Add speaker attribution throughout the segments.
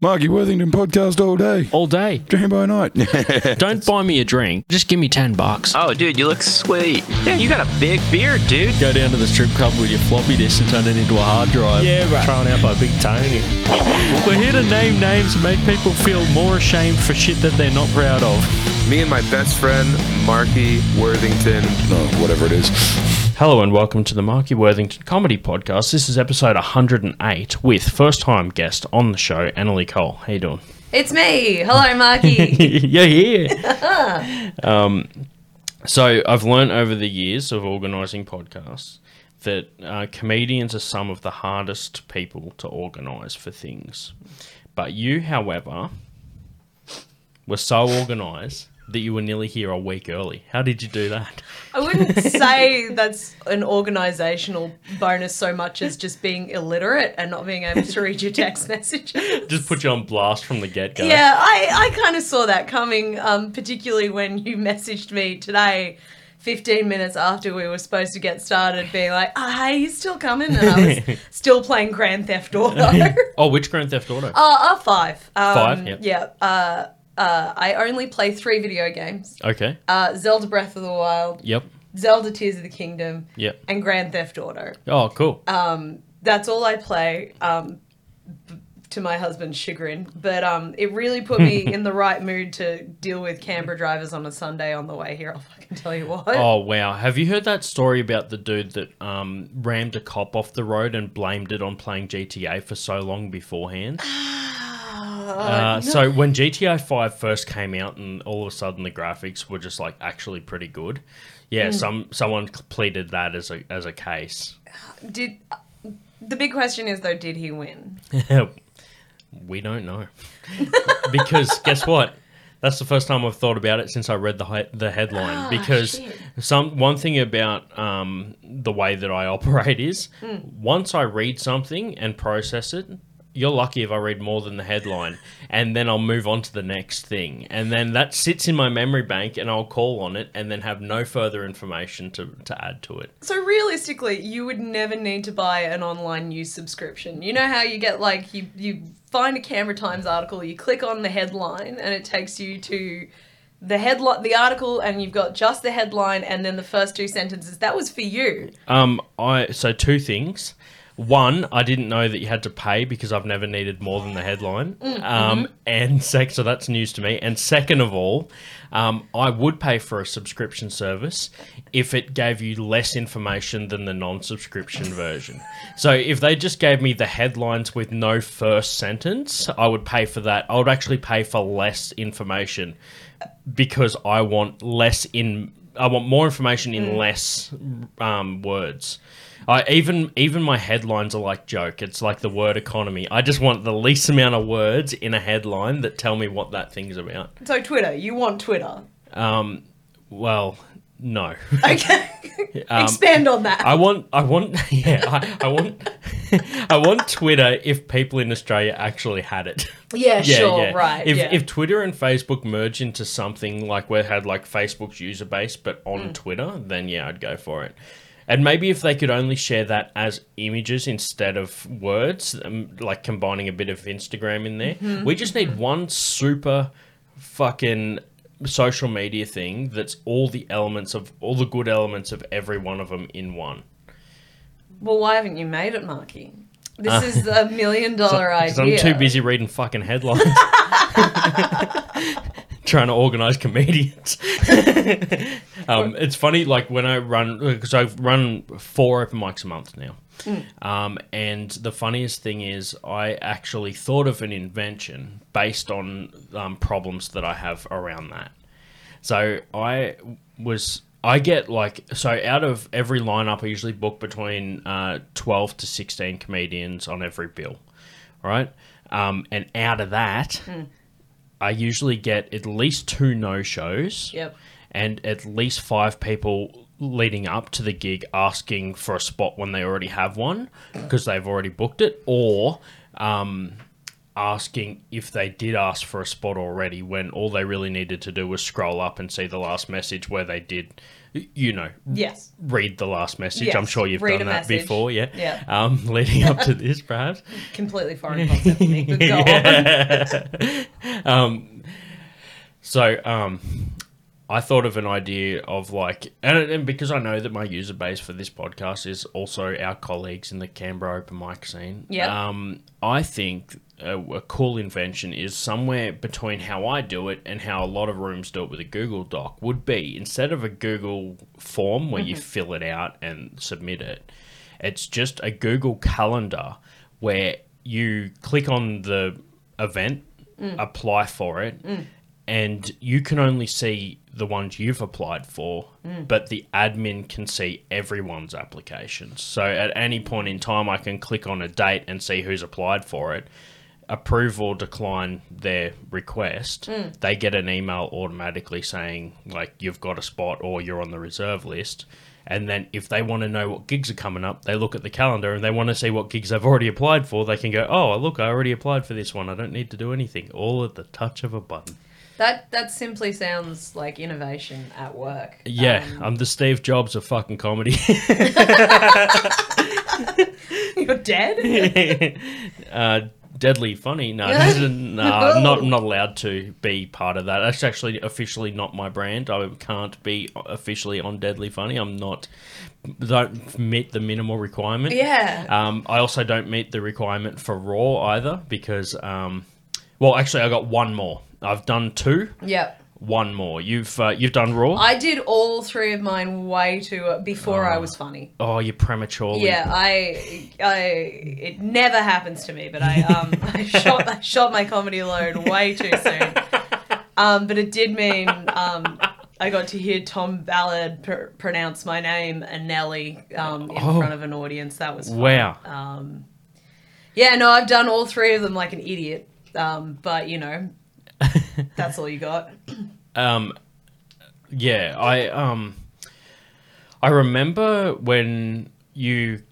Speaker 1: Marky Worthington podcast all day.
Speaker 2: all day.
Speaker 1: Dream by night.
Speaker 2: Don't buy me a drink. Just give me 10 bucks.
Speaker 3: Oh, dude, you look sweet. Yeah, you got a big beard, dude.
Speaker 2: Go down to the strip club with your floppy disk and turn it into a hard drive.
Speaker 4: Yeah, right. Thrown out by Big Tony.
Speaker 2: We're here to name names and make people feel more ashamed for shit that they're not proud of.
Speaker 5: Me and my best friend, Marky Worthington.
Speaker 1: no, whatever it is.
Speaker 2: Hello and welcome to the Marky Worthington Comedy Podcast. This is episode 108 with first time guest on the show, Anneli Cole. How you doing?
Speaker 6: It's me. Hello, Marky.
Speaker 2: yeah, yeah. um, so I've learned over the years of organising podcasts that uh, comedians are some of the hardest people to organise for things. But you, however, were so organised that you were nearly here a week early. How did you do that?
Speaker 6: I wouldn't say that's an organizational bonus so much as just being illiterate and not being able to read your text messages.
Speaker 2: Just put you on blast from the get go.
Speaker 6: Yeah, I, I kind of saw that coming, um, particularly when you messaged me today. 15 minutes after we were supposed to get started, being like, oh, hey, you still coming? And I was still playing Grand Theft Auto.
Speaker 2: Oh, which Grand Theft Auto?
Speaker 6: Uh, uh, five. Um,
Speaker 2: Five, yep.
Speaker 6: Yeah. Uh, uh, I only play three video games
Speaker 2: Okay.
Speaker 6: uh, Zelda Breath of the Wild,
Speaker 2: Yep.
Speaker 6: Zelda Tears of the Kingdom,
Speaker 2: Yep.
Speaker 6: and Grand Theft Auto.
Speaker 2: Oh, cool.
Speaker 6: That's all I play, um, b- to my husband's chagrin. But um, it really put me in the right mood to deal with Canberra drivers on a Sunday on the way here. I'll fucking tell you what.
Speaker 2: Oh wow! Have you heard that story about the dude that um, rammed a cop off the road and blamed it on playing GTA for so long beforehand? Uh, So when GTA first came out, and all of a sudden the graphics were just like actually pretty good, yeah, some someone pleaded that as a as a case.
Speaker 6: Did the big question is though, did he win?
Speaker 2: we don't know because guess what? That's the first time I've thought about it since I read the hi- the headline. because
Speaker 6: shit.
Speaker 2: some one thing about um, the way that I operate is once I read something and process it, you're lucky if I read more than the headline, and then I'll move on to the next thing, and then that sits in my memory bank, and I'll call on it, and then have no further information to to add to it.
Speaker 6: So realistically, you would never need to buy an online news subscription. You know how you get like you you find a Canberra Times article, you click on the headline, and it takes you to the headline, the article, and you've got just the headline and then the first two sentences. That was for you.
Speaker 2: Um, I so two things. One, I didn't know that you had to pay because I've never needed more than the headline. Um, and sec, so that's news to me. And second of all, um, I would pay for a subscription service if it gave you less information than the non-subscription version. So if they just gave me the headlines with no first sentence, I would pay for that. I would actually pay for less information because I want less in. I want more information in less um, words. I even even my headlines are like joke. It's like the word economy. I just want the least amount of words in a headline that tell me what that thing's about.
Speaker 6: So Twitter, you want Twitter?
Speaker 2: Um, well, no.
Speaker 6: Okay, expand on that.
Speaker 2: Um, I want, I want, yeah, I, I want, I want Twitter if people in Australia actually had it.
Speaker 6: yeah, sure, right.
Speaker 2: If,
Speaker 6: yeah.
Speaker 2: if Twitter and Facebook merge into something like we had like Facebook's user base, but on
Speaker 6: Mm.
Speaker 2: Twitter, then yeah, I'd go for it. And maybe if they could only share that as images instead of words, um, like combining a bit of Instagram in there.
Speaker 6: Mm-hmm.
Speaker 2: We just need one super fucking social media thing that's all the elements of all the good elements of every one of them in one.
Speaker 6: well, why haven't you made it, Marky? This is a million dollar
Speaker 2: Uh,
Speaker 6: idea.
Speaker 2: I'm too busy reading fucking headlines. Trying to organize comedians. um, it's funny, like when I run, because I've run four open mics a month now. Um, and the funniest thing is, I actually thought of an invention based on um, problems that I have around that. So I was I get like so out of every lineup I usually book between uh, twelve to sixteen comedians on every bill, right? Um, and out of that, I usually get at least two no shows,
Speaker 6: Yep.
Speaker 2: and at least five people leading up to the gig asking for a spot when they already have one because they've already booked it, or um, asking if they did ask for a spot already when all they really needed to do was scroll up and see the last message where they did, you know,
Speaker 6: Yes.
Speaker 2: read the last message.
Speaker 6: Yes,
Speaker 2: I'm sure you've
Speaker 6: read
Speaker 2: done that
Speaker 6: message.
Speaker 2: before, yeah.
Speaker 6: Yeah.
Speaker 2: Um, leading up to this, perhaps.
Speaker 6: Completely foreign concept to me. But go on.
Speaker 2: um, so um, I thought of an idea of like, and, and because I know that my user base for this podcast is also our colleagues in the Canberra open mic scene.
Speaker 6: Yeah.
Speaker 2: Um, I think a, a cool invention is somewhere between how I do it and how a lot of rooms do it with a Google Doc would be instead of a Google form where you mm-hmm. fill it out and submit it, it's just a Google Calendar where you click on the event, mm. apply for it, mm. And you can only see the ones you've applied for, hmm. but the admin can see everyone's applications. So at any point in time, I can click on a date and see who's applied for it, approve or decline their request. Hmm. They get an email automatically saying, like, you've got a spot or you're on the reserve list. And then if they want to know what gigs are coming up, they look at the calendar and they want to see what gigs they've already applied for. They can go, oh, look, I already applied for this one. I don't need to do anything. All at the touch of a button.
Speaker 6: That that simply sounds like innovation at work.
Speaker 2: Yeah,
Speaker 6: Um,
Speaker 2: I'm the Steve Jobs of fucking comedy.
Speaker 6: you're dead.
Speaker 2: uh, deadly funny. No, nah, I'm not not allowed to be part of that. That's actually officially not my brand. I can't be officially on Deadly Funny. I'm not. Don't meet the minimal requirement.
Speaker 6: yeah.
Speaker 2: Um, I also don't meet the requirement for Raw either because, um, well, actually, I got one more. I've done two.
Speaker 6: yep.
Speaker 2: One more. You've uh, you've done Raw.
Speaker 6: I did all three of mine way too before I was funny.
Speaker 2: oh, you prematurely.
Speaker 6: Yeah, I, I, it never happens to me, but I, um, I shot, I shot my comedy load way too soon. Um, but it did mean, um, I got to hear Tom Ballard pr- pronounce my name and Nelly, um, in
Speaker 2: Oh.
Speaker 6: front of an audience. That was fun.
Speaker 2: Wow.
Speaker 6: Um, yeah, no, I've done all three of them like an idiot. Um, but you know, that's all you got.
Speaker 2: Um, yeah, I um, I remember when you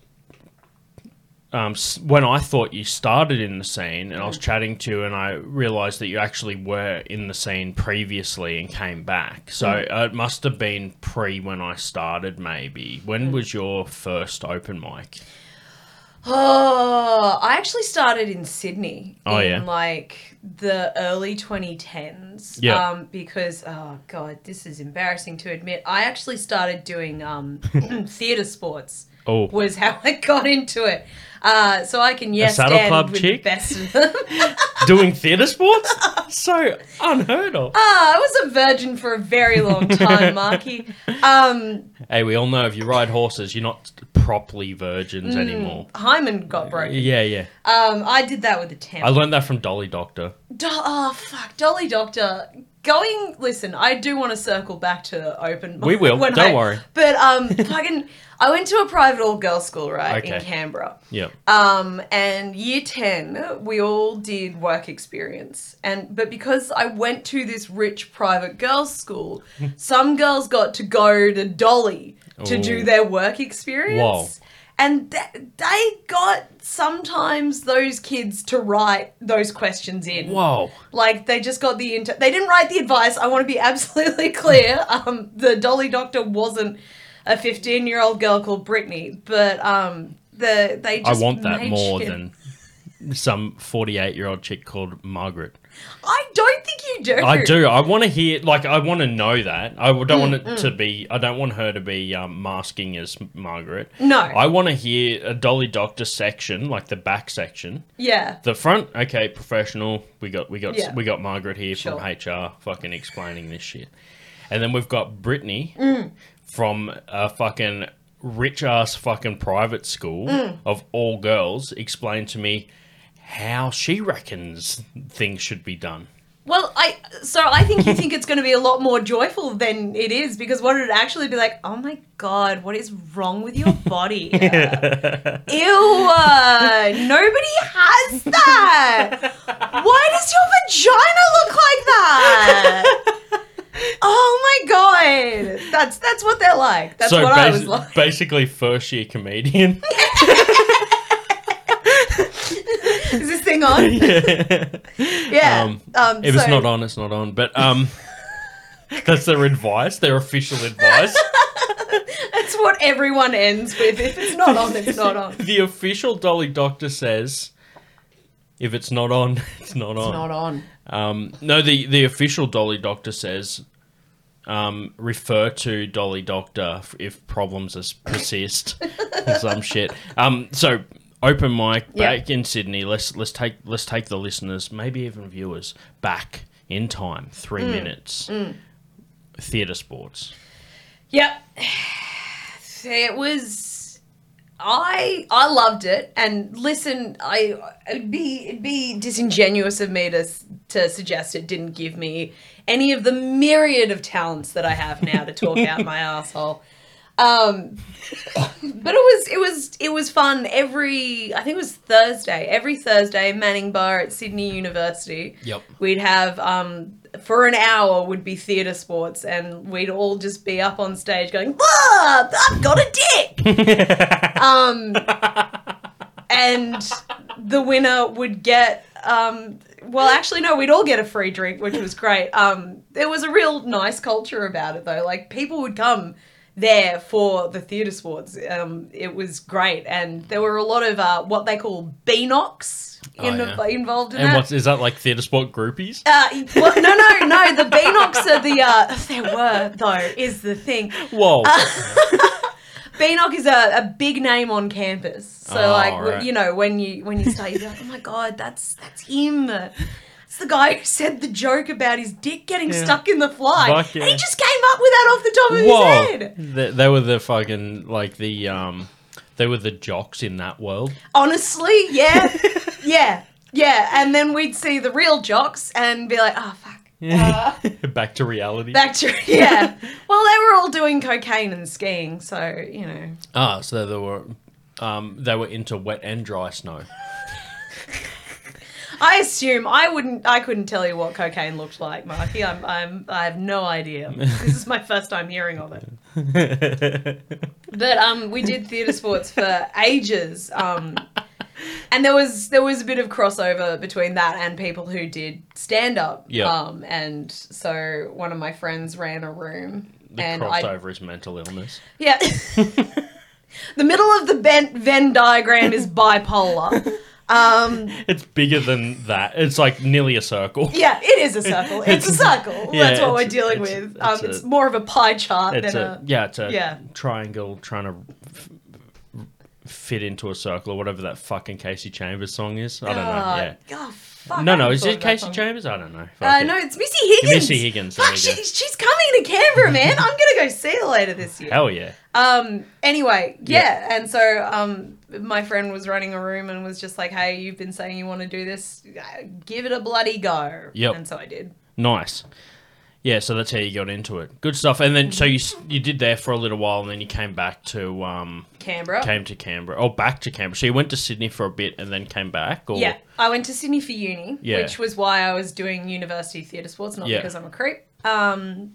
Speaker 2: um when I thought you started in the scene, and I was chatting to you, and I realized that you actually were in the scene previously and came back. So uh, it must have been pre when I started, maybe. When was your first open mic?
Speaker 6: Oh, I actually started in Sydney
Speaker 2: Oh,
Speaker 6: in
Speaker 2: yeah.
Speaker 6: like the early 2010s.
Speaker 2: Yeah.
Speaker 6: Um, because oh god, this is embarrassing to admit. I actually started doing um theatre sports.
Speaker 2: Oh,
Speaker 6: Was how I got into it. Uh, so I can yes
Speaker 2: saddle
Speaker 6: stand
Speaker 2: club
Speaker 6: with
Speaker 2: chick?
Speaker 6: the best of them.
Speaker 2: doing theatre sports? so unheard of.
Speaker 6: Ah, I was a virgin for a very long time, Marky. Um,
Speaker 2: Hey, we all know if you ride horses, you're not properly virgins anymore.
Speaker 6: Hymen got broken.
Speaker 2: Yeah, yeah.
Speaker 6: Um, I did that with a temp.
Speaker 2: I learned that from Dolly Doctor.
Speaker 6: Do- oh fuck, Dolly Doctor. Going, listen, I do want to circle back to open.
Speaker 2: We will, don't
Speaker 6: I-
Speaker 2: worry.
Speaker 6: But um, fucking, I went to a private all girls school right in Canberra.
Speaker 2: Yeah.
Speaker 6: Um, and year ten, we all did work experience, and but because I went to this rich private girls school, some girls got to go to Dolly to do their work experience.
Speaker 2: Whoa.
Speaker 6: And th- they got sometimes those kids to write those questions in.
Speaker 2: Whoa.
Speaker 6: Like they just got the inter- they didn't write the advice. I want to be absolutely clear. Um, the Dolly Doctor wasn't a 15 year old girl called Brittany, but um, the they
Speaker 2: I want that more
Speaker 6: shit-
Speaker 2: than some 48 year old chick called Margaret.
Speaker 6: I don't think you do.
Speaker 2: I do. I want to hear, like, I want to know that. I don't
Speaker 6: Mm,
Speaker 2: want it to be, I don't want her to be um, masking as Margaret.
Speaker 6: No.
Speaker 2: I want to hear a Dolly Doctor section, like the back section.
Speaker 6: Yeah.
Speaker 2: The front, okay, professional. We got we got
Speaker 6: Yeah.
Speaker 2: we got Margaret here
Speaker 6: Sure.
Speaker 2: from HR, fucking explaining this shit, and then we've got Brittany
Speaker 6: Mm.
Speaker 2: from a fucking rich ass fucking private school
Speaker 6: Mm.
Speaker 2: of all girls, explain to me how she reckons things should be done.
Speaker 6: Well, I so I think you think it's going to be a lot more joyful than it is because what it'd actually be like, oh my god, what is wrong with your body? Ew, uh, nobody has that. Why does your vagina look like that? Oh my god, that's that's what they're like. That's
Speaker 2: so
Speaker 6: what I was like.
Speaker 2: basically, first year comedian.
Speaker 6: Is this thing on. yeah.
Speaker 2: Um,
Speaker 6: Um,
Speaker 2: if it's not on, it's not on. But um, that's their advice, their official advice.
Speaker 6: That's what everyone ends with. If it's not on, it's not on.
Speaker 2: the official Dolly Doctor says, if it's not on, it's not on.
Speaker 6: Not on.
Speaker 2: Um, no, the, the official Dolly Doctor says um, refer to Dolly Doctor if problems persist or some shit. Um, so open mic
Speaker 6: Yeah.
Speaker 2: back in Sydney. Let's let's take let's take the listeners, maybe even viewers, back in time. Three
Speaker 6: Mm.
Speaker 2: minutes. Theatre sports.
Speaker 6: Yep. It was I I loved it and listen, I it'd be it'd be disingenuous of me to to suggest it didn't give me any of the myriad of talents that I have now to talk out my asshole. Um but it was it was it was fun every I think it was Thursday. Every Thursday Manning Bar at Sydney University.
Speaker 2: Yep.
Speaker 6: We'd have um for an hour would be theatre sports and we'd all just be up on stage going, "Ah, I've got a dick." um and the winner would get um well actually no we'd all get a free drink which was great um there was a real nice culture about it though like people would come there for the theatre sports um it was great and there were a lot of uh what they call BNOCs in,
Speaker 2: Oh, yeah.
Speaker 6: involved in
Speaker 2: And
Speaker 6: that
Speaker 2: what's is that like theatre sport groupies?
Speaker 6: uh, well, no, no, no. The BNOCs are the. Uh, there were though is the thing.
Speaker 2: Whoa.
Speaker 6: BNOC is a, a big name on campus. So
Speaker 2: Oh,
Speaker 6: like
Speaker 2: right.
Speaker 6: you know when you when you start, you're like, oh my god, that's that's him. It's the guy who said the joke about his dick getting stuck in the fly,
Speaker 2: Fuck
Speaker 6: and he just came up with that off the top of his
Speaker 2: Whoa.
Speaker 6: head.
Speaker 2: They, they were the fucking like the um they were the jocks in that world.
Speaker 6: Honestly, yeah, yeah, yeah. And then we'd see the real jocks and be like, oh fuck. Uh,
Speaker 2: Back to reality.
Speaker 6: back to yeah. Well, they were all doing cocaine and skiing, so you know.
Speaker 2: Ah, so they were um they were into wet and dry snow.
Speaker 6: I assume I wouldn't. I couldn't tell you what cocaine looked like, Marky. I'm. I'm. I have no idea. This is my first time hearing of it. But um, we did theatre sports for ages. Um, and there was there was a bit of crossover between that and people who did stand up.
Speaker 2: Yeah.
Speaker 6: Um, and so one of my friends ran a room,
Speaker 2: The
Speaker 6: and I
Speaker 2: crossover is mental illness.
Speaker 6: yeah. the middle of the Venn diagram is bipolar. Um,
Speaker 2: It's bigger than that. It's like nearly a circle.
Speaker 6: Yeah, it is a circle. It's, a circle.
Speaker 2: yeah,
Speaker 6: That's what we're dealing
Speaker 2: it's-
Speaker 6: with. Um,
Speaker 2: it's
Speaker 6: it's, more of a pie chart
Speaker 2: It's
Speaker 6: than
Speaker 2: a
Speaker 6: a.
Speaker 2: yeah, it's a
Speaker 6: yeah.
Speaker 2: triangle trying to f- fit into a circle or whatever that fucking Kasey Chambers song is. I don't know.
Speaker 6: Ah,
Speaker 2: Yeah.
Speaker 6: Oh, fuck,
Speaker 2: No, no, is it
Speaker 6: Kasey.
Speaker 2: Chambers? I don't know.
Speaker 6: Uh,
Speaker 2: it.
Speaker 6: no, it's Missy Higgins.
Speaker 2: Missy Higgins, there
Speaker 6: Fuck,
Speaker 2: go.
Speaker 6: she, she's coming to Canberra, man. I'm gonna go see her later this year.
Speaker 2: Hell yeah.
Speaker 6: Um. Anyway, yeah. And so, um, my friend was running a room and was just like, "Hey, you've been saying you want to do this. Give it a bloody go."
Speaker 2: Yep.
Speaker 6: And so I did.
Speaker 2: Nice. Yeah, so that's how you got into it. Good stuff. And then so you you did there for a little while, and then you came back to um
Speaker 6: Canberra.
Speaker 2: came to Canberra. Oh, back to Canberra. So you went to Sydney for a bit and then came back. Or
Speaker 6: Yeah, I went to Sydney for uni,
Speaker 2: Yeah.
Speaker 6: which was why I was doing university theatre sports, not
Speaker 2: Yeah.
Speaker 6: because I'm a creep. Um,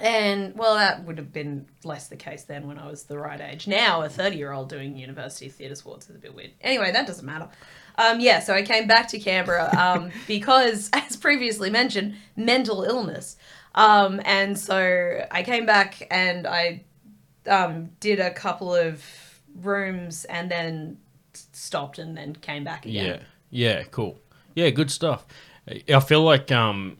Speaker 6: and well, that would have been less the case then when I was the right age. Now, a 30 year old doing university theatre sports is a bit weird. Anyway, that doesn't matter. Um, yeah, so I came back to Canberra um, because, as previously mentioned, mental illness. Um, and so I came back and I um, did a couple of rooms and then stopped and then came back again.
Speaker 2: Yeah. Yeah, cool. Yeah, good stuff. I feel like um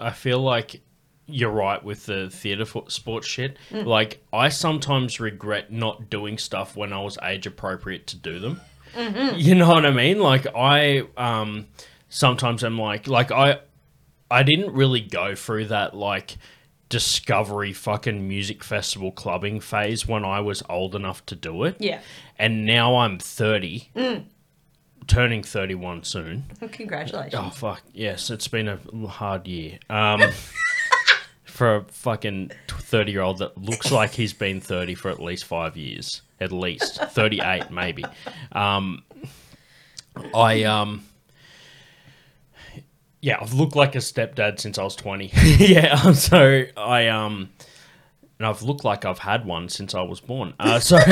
Speaker 2: I feel like you're right with the theater sports shit.
Speaker 6: Mm.
Speaker 2: Like I sometimes regret not doing stuff when I was age appropriate to do them.
Speaker 6: Mm-hmm.
Speaker 2: You know what I mean? Like I um sometimes I'm like like I I didn't really go through that like discovery fucking music festival clubbing phase when I was old enough to do it.
Speaker 6: Yeah.
Speaker 2: And now I'm 30, turning 31 soon.
Speaker 6: Congratulations.
Speaker 2: Oh, fuck. Yes, it's been a hard year. Um, for a fucking 30 year old that looks like he's been 30 for at least five years. At least. 38, maybe. Um, I, um, yeah, I've looked like a stepdad since I was 20. yeah, so I, um, and I've looked like I've had one since I was born. Uh, so.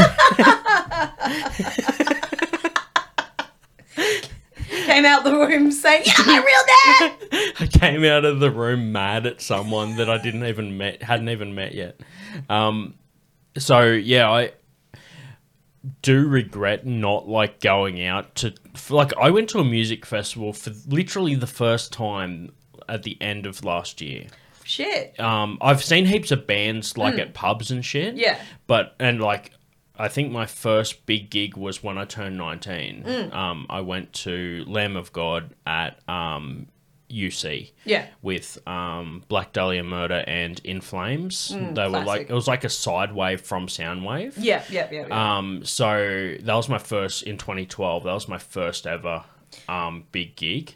Speaker 6: Okay, out the room saying, "Yeah, my real dad."
Speaker 2: I came out of the room mad at someone that I didn't even met, hadn't even met yet. Um, so yeah, I do regret not like going out to like I went to a music festival for literally the first time at the end of last year.
Speaker 6: Shit.
Speaker 2: Um, I've seen heaps of bands like at pubs and shit.
Speaker 6: Yeah.
Speaker 2: But and like I think my first big gig was when I turned nineteen.
Speaker 6: Hmm.
Speaker 2: Um, I went to Lamb of God at um, UC.
Speaker 6: Yeah.
Speaker 2: With um, Black Dahlia Murder and In Flames. they were like it was like a side wave from Soundwave.
Speaker 6: Yeah, yeah, yeah. yeah.
Speaker 2: Um, so that was my first in 2012. That was my first ever um, big gig,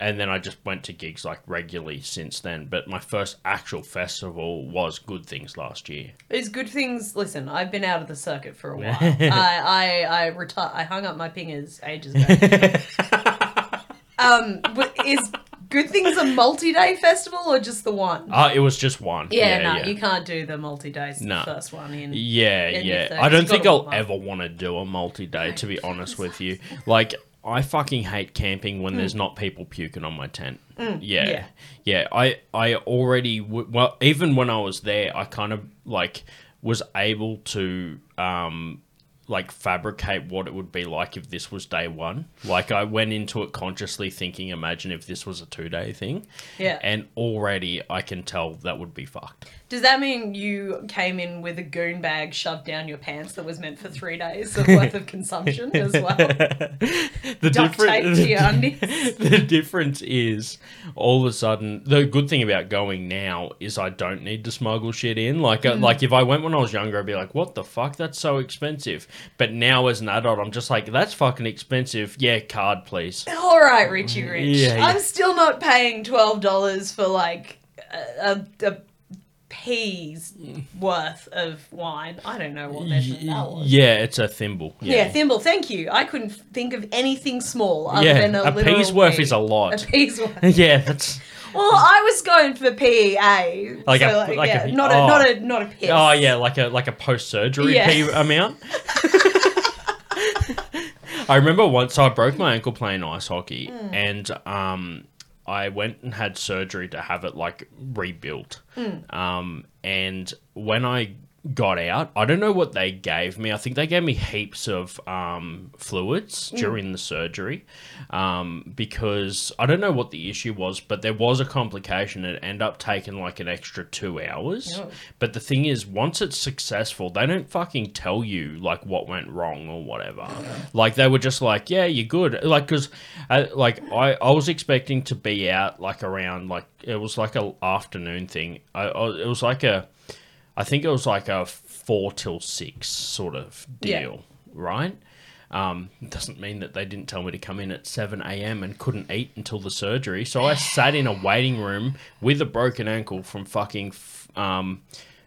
Speaker 2: and then I just went to gigs like regularly since then. But my first actual festival was Good Things last year.
Speaker 6: It's good things. Listen, I've been out of the circuit for a while. I I I reti- I hung up my pingers ages ago. um, but is good things a multi-day festival or just the one?
Speaker 2: Uh, it was just one.
Speaker 6: yeah, no,
Speaker 2: yeah.
Speaker 6: you can't do the multi-days.
Speaker 2: No.
Speaker 6: The first one in.
Speaker 2: Yeah, yeah.
Speaker 6: 30s.
Speaker 2: I don't think
Speaker 6: gotta
Speaker 2: I'll ever want to do a multi-day. To be honest with you, like I fucking hate camping when there's not people puking on my tent. yeah,
Speaker 6: Mm. yeah.
Speaker 2: yeah, I I already w- well even when I was there, I kind of like was able to um like fabricate what it would be like if this was day one. Like I went into it consciously thinking, imagine if this was a two day thing.
Speaker 6: Yeah.
Speaker 2: And already I can tell that would be fucked.
Speaker 6: Does that mean you came in with a goon bag shoved down your pants that was meant for three days of worth of consumption as well?
Speaker 2: the
Speaker 6: Duct tape to your undies.
Speaker 2: the difference is all of a sudden the good thing about going now is I don't need to smuggle shit in. Like
Speaker 6: Mm.
Speaker 2: like if I went when I was younger, I'd be like, "What the fuck? That's so expensive." But now as an adult, I'm just like, "That's fucking expensive." Yeah, card please.
Speaker 6: All right, Richie Rich.
Speaker 2: Yeah, yeah.
Speaker 6: I'm still not paying twelve dollars for like a, a, a pea's worth of wine. I don't know what measurement that was.
Speaker 2: Yeah, it's a thimble.
Speaker 6: Yeah.
Speaker 2: Yeah,
Speaker 6: thimble. Thank you. I couldn't think of anything small other
Speaker 2: Yeah,
Speaker 6: than a, little bit.
Speaker 2: a
Speaker 6: literal
Speaker 2: pea's worth
Speaker 6: pea.
Speaker 2: is a lot.
Speaker 6: A pea's worth.
Speaker 2: yeah, that's.
Speaker 6: Well, I was going for PEA.
Speaker 2: Like
Speaker 6: so
Speaker 2: a-
Speaker 6: like,
Speaker 2: like
Speaker 6: yeah,
Speaker 2: a-
Speaker 6: not a
Speaker 2: oh.
Speaker 6: not a not a piss.
Speaker 2: Oh yeah, like a like a post surgery
Speaker 6: Yeah.
Speaker 2: pee amount. I remember once I broke my ankle playing ice hockey,
Speaker 6: Hmm.
Speaker 2: and um, I went and had surgery to have it like rebuilt.
Speaker 6: Hmm.
Speaker 2: Um, and when I got out, I don't know what they gave me. I think they gave me heaps of um, fluids during the surgery um, because I don't know what the issue was, but there was a complication. It ended up taking like an extra two hours.
Speaker 6: Oh.
Speaker 2: But the thing is, once it's successful, they don't fucking tell you like what went wrong or whatever. Like they were just like, yeah, you're good. Like because, uh, like I, I was expecting to be out like around like it was like a afternoon thing. I, I it was like a, I think it was like a four till six sort of
Speaker 6: Yeah.
Speaker 2: deal, right? Um, doesn't mean that they didn't tell me to come in at 7 a.m. and couldn't eat until the surgery. So I sat in a waiting room with a broken ankle from fucking f- um,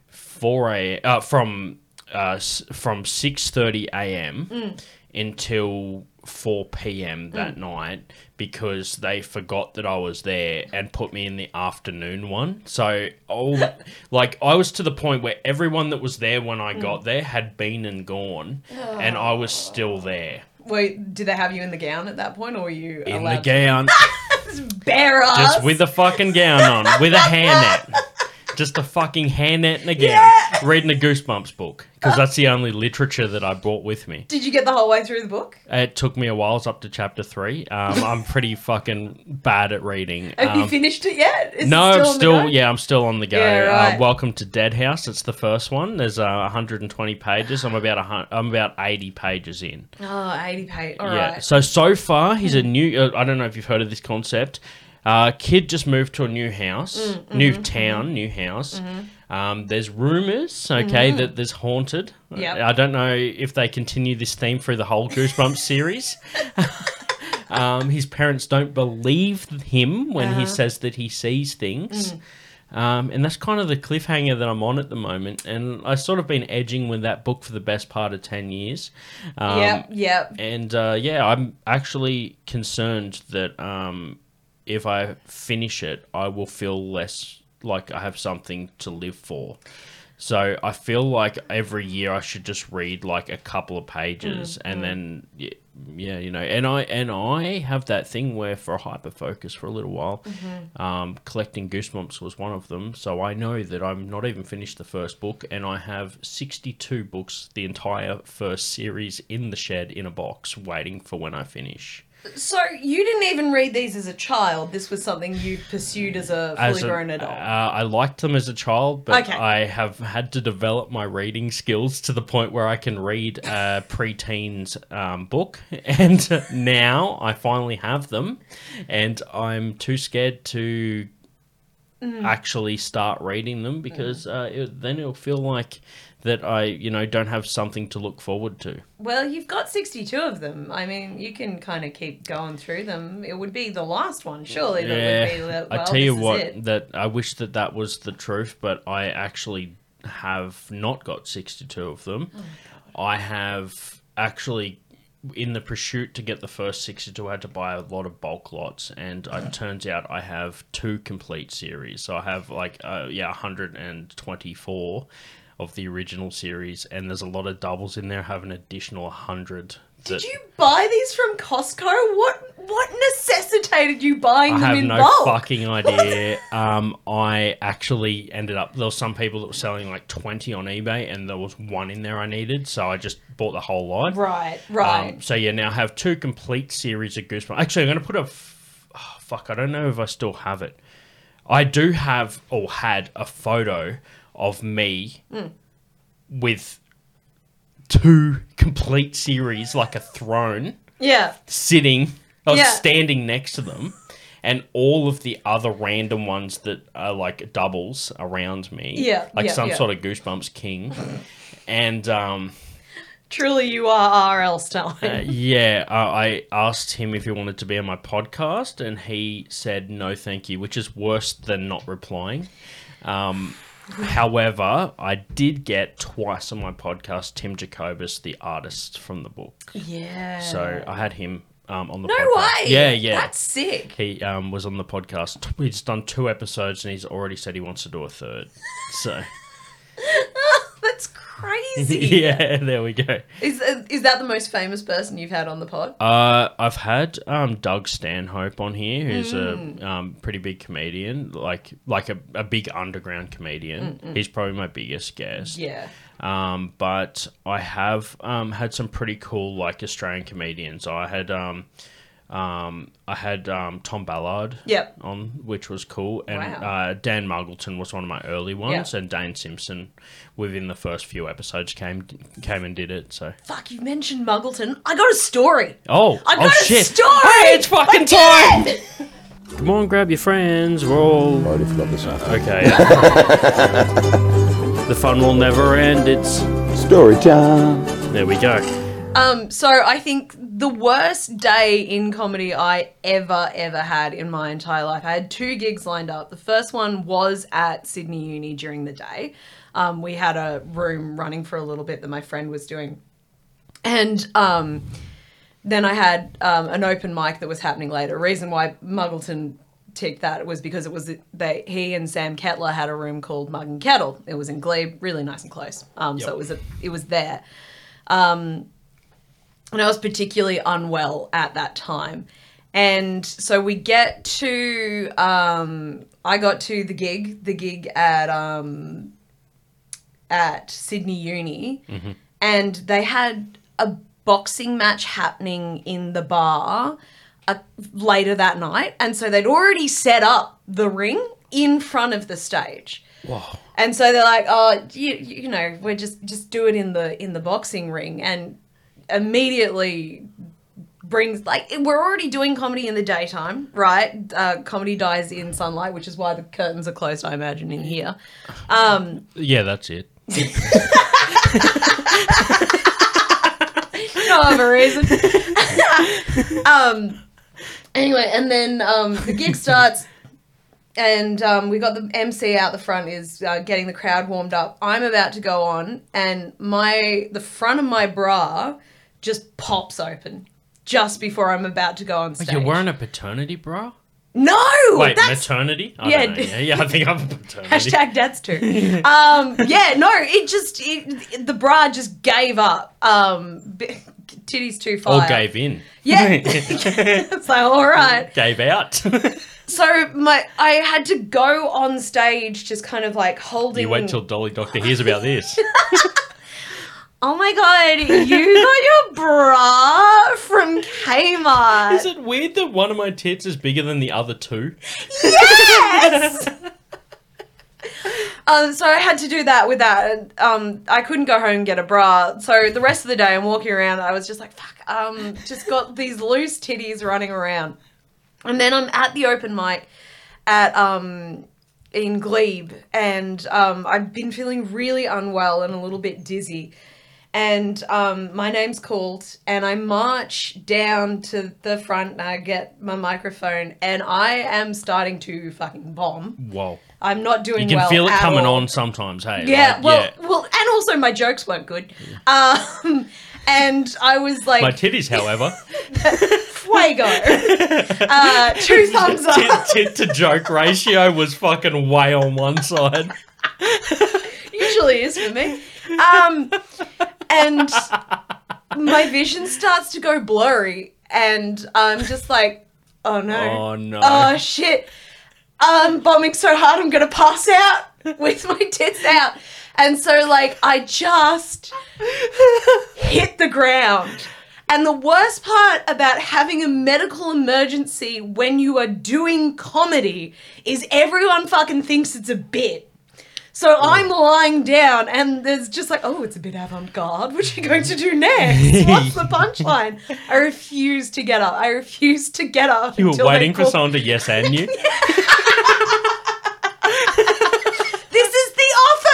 Speaker 2: 4 a. Uh, from uh, s- from 6:30 a.m. until 4 p.m. Mm. that night because they forgot that I was there and put me in the afternoon one. So all like I was to the point where everyone that was there when I mm. got there had been and gone, and I was still there
Speaker 6: Wait, did they have you in the gown at that point, or were you
Speaker 2: in the gown,
Speaker 6: bare ass?
Speaker 2: just with a fucking gown on, with a hairnet. Just a fucking hairnet and a gown.
Speaker 6: Yeah.
Speaker 2: Reading a Goosebumps book. Because that's the only literature that I brought with me.
Speaker 6: Did you get the whole way through the book?
Speaker 2: It took me a while. It's up to chapter three. Um, I'm pretty fucking bad at reading.
Speaker 6: Have you
Speaker 2: Um,
Speaker 6: finished it yet? Is it
Speaker 2: no, I'm
Speaker 6: on the
Speaker 2: still yeah, I'm still on the go.
Speaker 6: Yeah, right.
Speaker 2: uh, welcome to Dead House. It's the first one. There's uh, 120 pages. I'm about a I'm about 80 pages in.
Speaker 6: Oh, 80 page. All right.
Speaker 2: yeah. So so far, he's a new. Uh, I don't know if you've heard of this concept. Uh, kid just moved to a new house,
Speaker 6: Mm,
Speaker 2: new
Speaker 6: mm-hmm,
Speaker 2: town, new house. Um, there's rumors, okay, that there's haunted.
Speaker 6: Mm-hmm. Yep.
Speaker 2: I don't know if they continue this theme through the whole Goosebumps series. um, his parents don't believe him when
Speaker 6: Uh-huh.
Speaker 2: he says that he sees things.
Speaker 6: Mm.
Speaker 2: Um, and that's kind of the cliffhanger that I'm on at the moment. And I've sort of been edging with that book for the best part of 10 years. Um,
Speaker 6: yep, yep.
Speaker 2: and uh, yeah, I'm actually concerned that um, if I finish it, I will feel less like I have something to live for. So I feel like every year I should just read like a couple of pages, and then yeah, you know, and I and I have that thing where for a hyper focus for a little while,
Speaker 6: Mm-hmm.
Speaker 2: um, collecting Goosebumps was one of them. So I know that I'm not even finished the first book, and I have 62 books, the entire first series in the shed in a box, waiting for when I finish.
Speaker 6: So you didn't even read these as a child. This was something you pursued as a fully
Speaker 2: As a-
Speaker 6: grown adult.
Speaker 2: Uh, I liked them as a child, but
Speaker 6: Okay.
Speaker 2: I have had to develop my reading skills to the point where I can read a pre-teens um, book, and now I finally have them, and I'm too scared to
Speaker 6: Mm.
Speaker 2: actually start reading them because uh, it, then it'll feel like that I, you know, don't have something to look forward to.
Speaker 6: well, you've got 62 of them. I mean, you can kind of keep going through them. It would be the last one, surely. That would be, well,
Speaker 2: I tell you what, that I wish that that was the truth, but I actually have not got 62 of them.
Speaker 6: Oh
Speaker 2: I have actually, in the pursuit to get the first 62, I had to buy a lot of bulk lots, and it turns out I have two complete series. So I have like, uh, yeah, 124 of the original series, and there's a lot of doubles in there. Have an additional 100.
Speaker 6: Did you buy these from Costco? What what necessitated you buying
Speaker 2: I
Speaker 6: them
Speaker 2: have
Speaker 6: in
Speaker 2: no
Speaker 6: bulk?
Speaker 2: fucking idea. um, I actually ended up there was some people that were selling like twenty on eBay, and there was one in there I needed, so I just bought the whole lot.
Speaker 6: Right, right.
Speaker 2: Um, so yeah, now I have two complete series of Goosebumps. Actually, I'm going to put a f- oh, fuck. I don't know if I still have it. I do have or had a photo of me
Speaker 6: Hmm.
Speaker 2: with two complete series, like a throne
Speaker 6: yeah.
Speaker 2: sitting or
Speaker 6: Yeah.
Speaker 2: standing next to them and all of the other random ones that are like doubles around me
Speaker 6: Yeah,
Speaker 2: like
Speaker 6: yeah,
Speaker 2: some
Speaker 6: yeah.
Speaker 2: sort of goosebumps king and um
Speaker 6: Truly, you are R.L. Stine.
Speaker 2: uh, yeah uh, i asked him if he wanted to be on my podcast and he said no thank you which is worse than not replying um However, I did get twice on my podcast Tim Jacobus, the artist from the book.
Speaker 6: yeah.
Speaker 2: So I had him um, on the podcast.
Speaker 6: no
Speaker 2: podcast.
Speaker 6: way.
Speaker 2: Yeah, yeah.
Speaker 6: That's sick.
Speaker 2: He um, was on the podcast. He's done two episodes, and he's already said he wants to do a third. So
Speaker 6: crazy.
Speaker 2: yeah, there we go.
Speaker 6: Is is that the most famous person you've had on the pod?
Speaker 2: Uh, I've had um, Doug Stanhope on here, who's
Speaker 6: Mm.
Speaker 2: a um, pretty big comedian, like like a, a big underground comedian. He's probably my biggest guest.
Speaker 6: Yeah.
Speaker 2: Um, but I have um, had some pretty cool like Australian comedians. I had um, um, I had um, Tom Ballard.
Speaker 6: Yep.
Speaker 2: On which was cool, and
Speaker 6: Wow.
Speaker 2: uh, Dan Muggleton was one of my early ones,
Speaker 6: Yeah.
Speaker 2: and Dane Simpson within the first few episodes came came and did it. So
Speaker 6: Fuck, you mentioned Muggleton. I got a story.
Speaker 2: oh
Speaker 6: I got
Speaker 2: oh
Speaker 6: a
Speaker 2: shit!
Speaker 6: story.
Speaker 2: Hey, it's fucking time! Come on, grab your friends. We're all
Speaker 1: I already forgot this one.
Speaker 2: okay. the fun will never end. It's
Speaker 1: Story time.
Speaker 2: there we go.
Speaker 6: Um, so I think the worst day in comedy I ever, ever had in my entire life. I had two gigs lined up. The first one was at Sydney Uni during the day. Um, we had a room running for a little bit that my friend was doing. And um, then I had um, an open mic that was happening later. Reason why Muggleton ticked that was because it was they he and Sam Kettler had a room called Mug and Kettle. It was in Glebe, really nice and close. Um, So it was a, it was there. Um, and I was particularly unwell at that time. And so we get to, um, I got to the gig, the gig at um, at Sydney Uni, and they had a boxing match happening in the bar uh, later that night, and so they'd already set up the ring in front of the stage.
Speaker 2: Wow.
Speaker 6: And so they're like, "Oh, you, you know, we're just just do it in the in the boxing ring," and immediately brings like we're already doing comedy in the daytime, right? Uh, comedy dies in sunlight, which is why the curtains are closed. I imagine in here. Um,
Speaker 2: Yeah, that's it.
Speaker 6: no other reason. um, anyway, and then um, the gig starts, and um, we got the MC out the front is uh, getting the crowd warmed up. I'm about to go on, and my the front of my bra just pops open just before I'm about to go on stage.
Speaker 2: You're wearing a paternity bra?
Speaker 6: no,
Speaker 2: Wait,
Speaker 6: that's
Speaker 2: maternity? I
Speaker 6: yeah,
Speaker 2: don't know. yeah, yeah, I think I'm a paternity.
Speaker 6: Hashtag dads too. um, yeah, no, it just it, the bra just gave up. Um, titties too far.
Speaker 2: Or gave in.
Speaker 6: Yeah. it's like, all right.
Speaker 2: gave out.
Speaker 6: So my I had to go on stage just kind of like holding
Speaker 2: you wait till Dolly Doctor hears about this.
Speaker 6: Oh my god, you got your bra from Kmart.
Speaker 2: Is it weird that one of my tits is bigger than the other two?
Speaker 6: Yes. um, so I had to do that with that. Um, I couldn't go home and get a bra. So the rest of the day, I'm walking around. I was just like, fuck. Um, just got these loose titties running around, and then I'm at the open mic at um in Glebe, and um, I've been feeling really unwell and a little bit dizzy. And um, my name's called, and I march down to the front and I get my microphone, and I am starting to fucking bomb.
Speaker 2: Whoa.
Speaker 6: I'm not doing well.
Speaker 2: You can
Speaker 6: well.
Speaker 2: feel it coming
Speaker 6: all.
Speaker 2: on sometimes, hey?
Speaker 6: Yeah,
Speaker 2: like,
Speaker 6: well,
Speaker 2: yeah.
Speaker 6: well, and also my jokes weren't good. Um, and I was like,
Speaker 2: My titties, however,
Speaker 6: fuego. uh, two thumbs
Speaker 2: tit,
Speaker 6: up.
Speaker 2: tit to joke ratio was fucking way on one side.
Speaker 6: Usually is for me. Um, and my vision starts to go blurry, and I'm just like, oh no.
Speaker 2: Oh no.
Speaker 6: oh shit i'm bombing so hard i'm gonna pass out with my tits out and so like i just hit the ground and the worst part about having a medical emergency when you are doing comedy is everyone fucking thinks it's a bit so oh. I'm lying down, and there's just like, oh, it's a bit avant-garde. What are you going to do next? What's the punchline? I refuse to get up. I refuse to get up.
Speaker 2: you were waiting for someone to yes and you.
Speaker 6: This is the offer,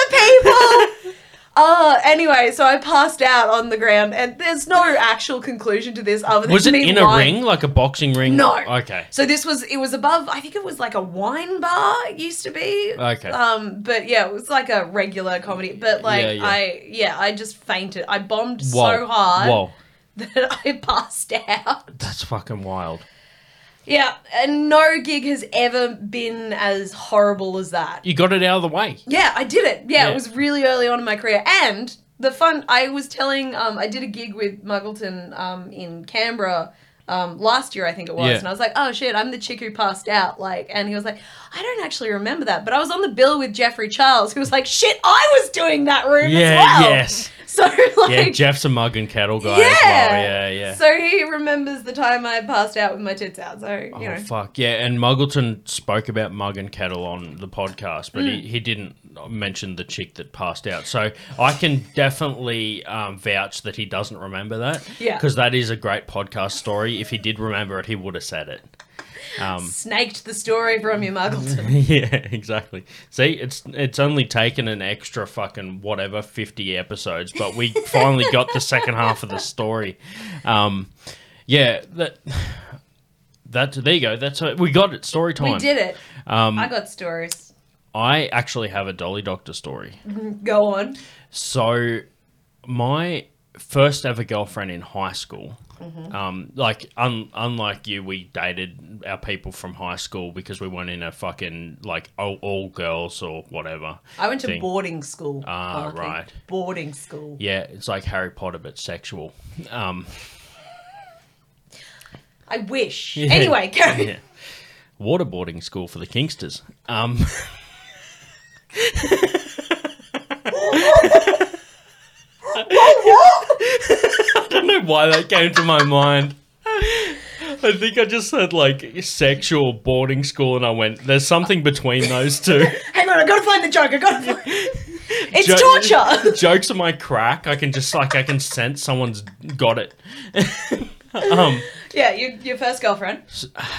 Speaker 6: Uh, anyway, so I passed out on the ground, and there's no actual conclusion to this other than
Speaker 2: Was it
Speaker 6: me
Speaker 2: in a
Speaker 6: lying.
Speaker 2: ring, like a boxing ring?
Speaker 6: No.
Speaker 2: Okay.
Speaker 6: So this was it was above. I think it was like a wine bar. It used to be.
Speaker 2: Okay.
Speaker 6: Um, but yeah, it was like a regular comedy. But like
Speaker 2: Yeah, yeah.
Speaker 6: I yeah, I just fainted. I bombed
Speaker 2: Whoa.
Speaker 6: so hard
Speaker 2: Whoa.
Speaker 6: that I passed out.
Speaker 2: That's fucking wild.
Speaker 6: Yeah, and no gig has ever been as horrible as that.
Speaker 2: You got it out of the way.
Speaker 6: Yeah, I did it. Yeah,
Speaker 2: Yeah.
Speaker 6: it was really early on in my career. And the fun, I was telling, um, I did a gig with Muggleton um, in Canberra um, last year, I think it was.
Speaker 2: Yeah.
Speaker 6: And I was like, oh shit, I'm the chick who passed out. Like, and he was like, I don't actually remember that. But I was on the bill with Jeffrey Charles, who was like, shit, I was doing that room
Speaker 2: Yeah,
Speaker 6: as well.
Speaker 2: yes.
Speaker 6: So, like,
Speaker 2: Yeah, Jeff's a mug and kettle guy
Speaker 6: yeah.
Speaker 2: as well. Yeah, yeah.
Speaker 6: So he remembers the time I passed out with my tits out. So, you
Speaker 2: Oh
Speaker 6: know.
Speaker 2: fuck yeah! And Muggleton spoke about Mug and Kettle on the podcast, but
Speaker 6: Mm.
Speaker 2: he, he didn't mention the chick that passed out. So I can definitely um, vouch that he doesn't remember that.
Speaker 6: Yeah.
Speaker 2: because that is a great podcast story. If he did remember it, he would have said it.
Speaker 6: Snaked the story from you, Muggleton.
Speaker 2: yeah, exactly. See, it's it's only taken an extra fucking whatever fifty episodes, but we finally got the second half of the story. Um, yeah, that that there you go. That's we got it. Story time.
Speaker 6: we did it.
Speaker 2: Um,
Speaker 6: I got stories.
Speaker 2: I actually have a Dolly Doctor story.
Speaker 6: Go on.
Speaker 2: So, my first ever girlfriend in high school, um, like un- unlike you, we dated our people from high school because we weren't in a fucking like all, all girls or whatever.
Speaker 6: I went to
Speaker 2: thing.
Speaker 6: boarding school.
Speaker 2: Ah,
Speaker 6: Marky.
Speaker 2: right.
Speaker 6: Boarding school.
Speaker 2: Yeah, it's like Harry Potter but sexual. Um,
Speaker 6: I wish.
Speaker 2: Yeah.
Speaker 6: Anyway, go.
Speaker 2: yeah. Waterboarding school for the Kingsters. Um, I don't know why that came to my mind. I think I just said like sexual boarding school, and I went, "There's something between those two.
Speaker 6: Hang on, I gotta find the joke. I gotta find. It's
Speaker 2: Jo-
Speaker 6: torture.
Speaker 2: Jokes are my crack. I can just like I can sense someone's got it. um,
Speaker 6: yeah, your, your first girlfriend.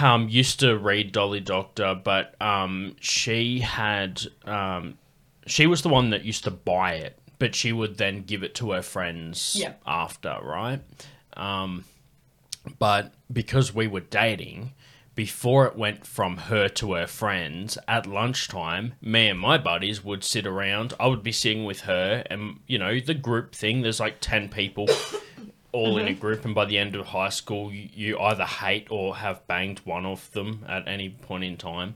Speaker 2: um, used to read Dolly Doctor, but um, she had um, she was the one that used to buy it, but she would then give it to her friends
Speaker 6: Yeah.
Speaker 2: after, right? Um, but because we were dating, before it went from her to her friends, at lunchtime, me and my buddies would sit around. I would be sitting with her, and you know the group thing. There's like ten people. All in a group, and by the end of high school, you, you either hate or have banged one of them at any point in time.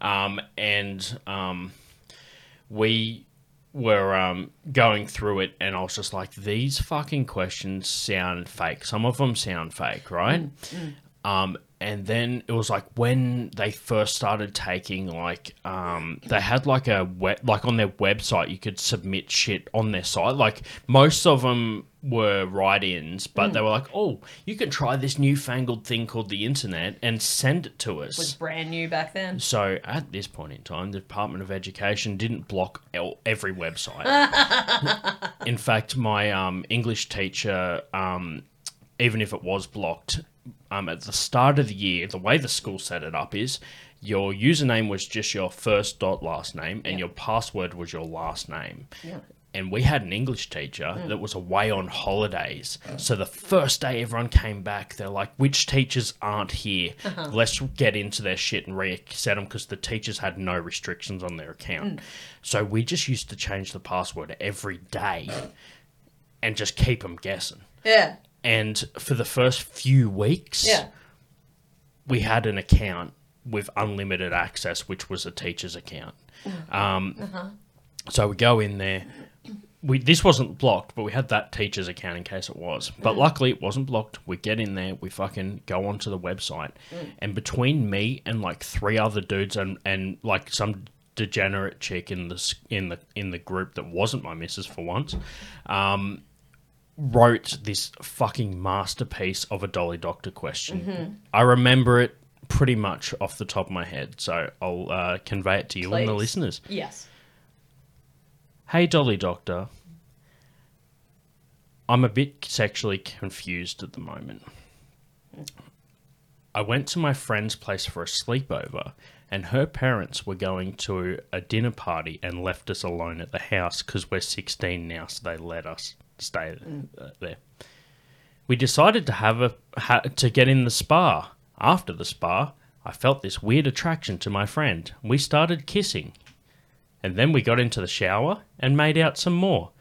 Speaker 2: Um, and um, we were um, going through it, and I was just like, these fucking questions sound fake. Some of them sound fake, right? Um, and then it was like when they first started taking like um, they had like a web like on their website you could submit shit on their site like most of them were write-ins but they were like oh you can try this newfangled thing called the internet and send it to us It
Speaker 6: was brand new back then.
Speaker 2: so at this point in time, the Department of Education didn't block every website. in fact, my um, English teacher, um, even if it was blocked, um, at the start of the year, the way the school set it up is your username was just your first dot last name, and your password was your last name. And we had an English teacher hmm. that was away on holidays. So the first day everyone came back, they're like, which teachers aren't here? Uh-huh. Let's get into their shit and reset them because the teachers had no restrictions on their account. Hmm. So we just used to change the password every day and just keep them guessing.
Speaker 6: Yeah.
Speaker 2: And for the first few weeks,
Speaker 6: Yeah.
Speaker 2: we had an account with unlimited access, which was a teacher's account. Hmm. Um, uh-huh. So we go in there. We this wasn't blocked, but we had that teacher's account in case it was. But luckily, it wasn't blocked. We get in there. We fucking go onto the website, and between me and like three other dudes and and like some degenerate chick in the in the in the group that wasn't my missus for once, um, wrote this fucking masterpiece of a Dolly Doctor question. I remember it pretty much off the top of my head, so I'll uh, convey it to you and the listeners.
Speaker 6: Yes.
Speaker 2: Hey, Dolly Doctor. I'm a bit sexually confused at the moment. I went to my friend's place for a sleepover, and her parents were going to a dinner party and left us alone at the house because we're 16 now, so they let us stay uh, there. We decided to have a ha- to get in the spa. After the spa, I felt this weird attraction to my friend. We started kissing and then we got into the shower and made out some more.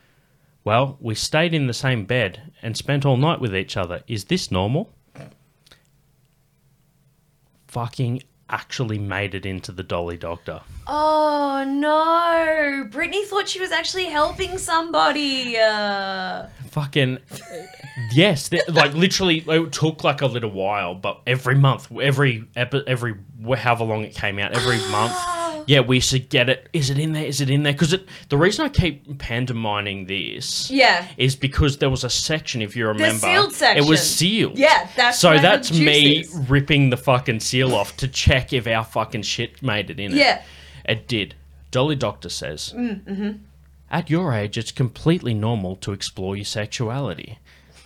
Speaker 2: Well, we stayed in the same bed and spent all night with each other. Is this normal? Fucking actually made it into the Dolly Doctor.
Speaker 6: Oh no! Brittany thought she was actually helping somebody. Uh,
Speaker 2: Fucking yes, like literally, it took like a little while, but every month, every epi- every however long it came out, every month, yeah, we should get it. Is it in there? Is it in there? Because the reason I keep pantomiming this,
Speaker 6: yeah.
Speaker 2: is because there was a section, if you remember,
Speaker 6: sealed
Speaker 2: it
Speaker 6: section.
Speaker 2: was sealed.
Speaker 6: Yeah, that's
Speaker 2: so
Speaker 6: where the
Speaker 2: that's
Speaker 6: juice
Speaker 2: me
Speaker 6: is.
Speaker 2: ripping the fucking seal off to check if our fucking shit made it in it.
Speaker 6: Yeah.
Speaker 2: It did. Dolly Doctor says, mm, mm-hmm. At your age, it's completely normal to explore your sexuality.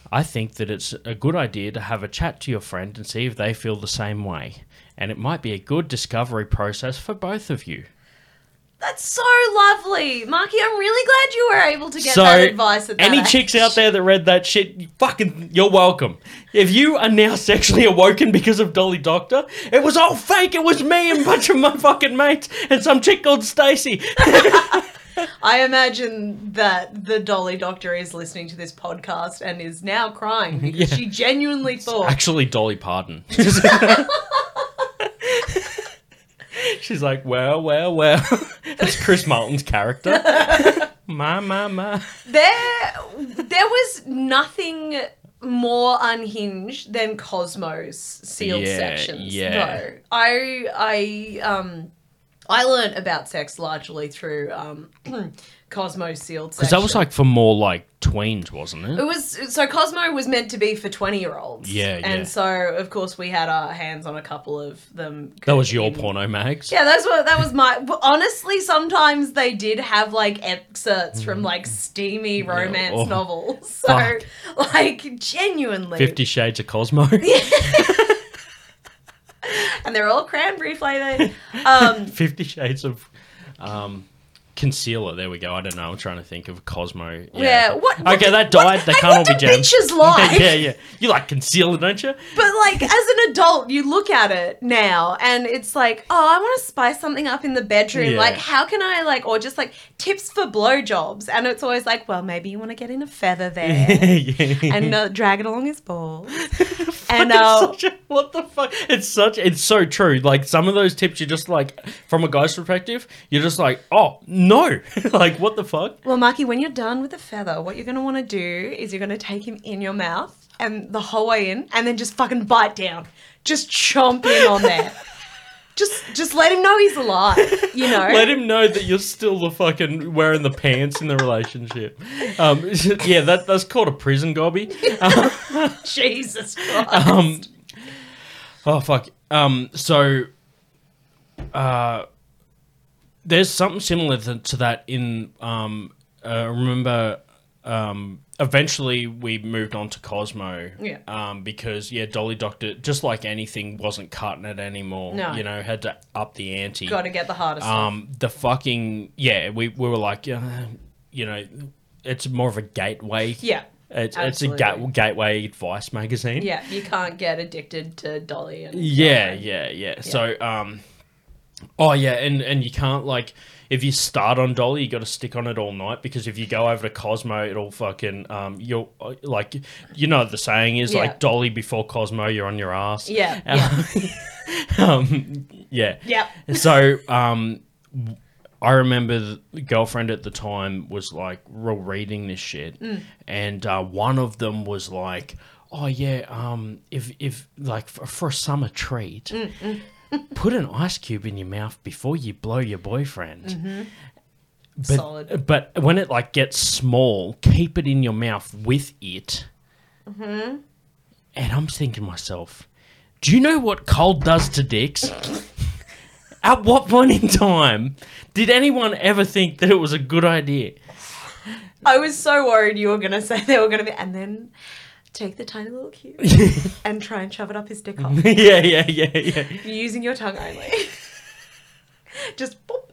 Speaker 2: I think that it's a good idea to have a chat to your friend and see if they feel the same way. And it might be a good discovery process for both of you.
Speaker 6: That's so lovely, Marky. I'm really glad you were able to get
Speaker 2: so,
Speaker 6: that advice at that
Speaker 2: any
Speaker 6: age.
Speaker 2: chicks out there that read that shit, you fucking, you're welcome. If you are now sexually awoken because of Dolly Doctor, it was all fake. It was me and a bunch of my fucking mates and some chick called Stacy.
Speaker 6: I imagine that the Dolly Doctor is listening to this podcast and is now crying because
Speaker 2: Yeah.
Speaker 6: she genuinely thought.
Speaker 2: Actually, Dolly Parton. She's like, well, well, well. It's Chris Martin's character. my, my, my.
Speaker 6: There, there was nothing more unhinged than Cosmo's sealed
Speaker 2: Yeah,
Speaker 6: sections.
Speaker 2: yeah.
Speaker 6: Though I, I, um, I learned about sex largely through um, Cosmo's sealed.
Speaker 2: Because that was like for more like tweens, wasn't
Speaker 6: It
Speaker 2: it?
Speaker 6: was so Cosmo was meant to be for twenty year olds.
Speaker 2: Yeah,
Speaker 6: and
Speaker 2: yeah.
Speaker 6: so of course we had our hands on a couple of them.
Speaker 2: That was your porno mags.
Speaker 6: Yeah, that's what that was my. Honestly, sometimes they did have like excerpts from like steamy romance
Speaker 2: oh,
Speaker 6: novels. So,
Speaker 2: fuck.
Speaker 6: like, genuinely,
Speaker 2: Fifty Shades of Cosmo.
Speaker 6: and they're all cranberry flavored. Um,
Speaker 2: Fifty Shades of um, concealer. There we go. I don't know. I'm trying to think of Cosmo. Yeah.
Speaker 6: Yeah, what- what
Speaker 2: okay,
Speaker 6: do-
Speaker 2: that died. They can't all
Speaker 6: what
Speaker 2: be
Speaker 6: do
Speaker 2: gems.
Speaker 6: bitches like?
Speaker 2: yeah, yeah. You like concealer, don't you?
Speaker 6: But like as an adult, you look at it now and it's like, oh, I want to spice something up in the bedroom.
Speaker 2: Yeah.
Speaker 6: Like, how can I like, or just like tips for blowjobs? And it's always like, well, maybe you want to get in a feather there
Speaker 2: yeah.
Speaker 6: and uh, drag it along his balls. And uh,
Speaker 2: such a- what the fuck? It's such. It's so true. Like some of those tips, you're just like, from a guy's perspective, you're just like, oh, no, like what the fuck?
Speaker 6: Well, Marky, when you're done with the feather, what you're going to want to do is you're going to take him in your mouth and the whole way in, and then just fucking bite down. Just chomp in on there. just, just let him know he's alive. You know.
Speaker 2: Let him know that you're still the fucking wearing the pants in the relationship. Um, yeah, that that's called a prison gobby.
Speaker 6: Jesus Christ.
Speaker 2: Um, oh fuck. Um, so, uh, there's something similar to, to that in um, uh, remember um, eventually we moved on to Cosmo.
Speaker 6: Yeah.
Speaker 2: Um, because yeah, Dolly Doctor, just like anything, wasn't cutting it anymore.
Speaker 6: No.
Speaker 2: You know, had to up the ante.
Speaker 6: Got to get the hardest.
Speaker 2: Um, the fucking yeah, we, we were like, uh, you know, it's more of a gateway.
Speaker 6: yeah.
Speaker 2: It's, it's a ga- gateway advice magazine.
Speaker 6: Yeah, you can't get addicted to Dolly and
Speaker 2: Yeah, yeah, yeah. So, um, oh yeah, and and you can't like if you start on Dolly, you got to stick on it all night because if you go over to Cosmo, it'll fucking um, you'll uh, like you know what the saying is
Speaker 6: Yeah.
Speaker 2: like Dolly before Cosmo, you're on your ass.
Speaker 6: Yeah, yeah.
Speaker 2: um, yeah.
Speaker 6: Yep.
Speaker 2: So, um, I remember the girlfriend at the time was like real reading this shit,
Speaker 6: Mm.
Speaker 2: and uh, one of them was like, "Oh yeah, um, if if like for, for a summer treat,
Speaker 6: Mm,
Speaker 2: put an ice cube in your mouth before you blow your boyfriend." But,
Speaker 6: Mm-hmm. Solid.
Speaker 2: But when it like gets small, keep it in your mouth with it.
Speaker 6: Mm-hmm.
Speaker 2: And I'm thinking to myself, do you know what cold does to dicks? At what point in time did anyone ever think that it was a good idea?
Speaker 6: I was so worried you were gonna say they were gonna be, and then take the tiny little cube and try and shove it up his dick hole.
Speaker 2: yeah, yeah, yeah, yeah.
Speaker 6: using your tongue only. Just boop.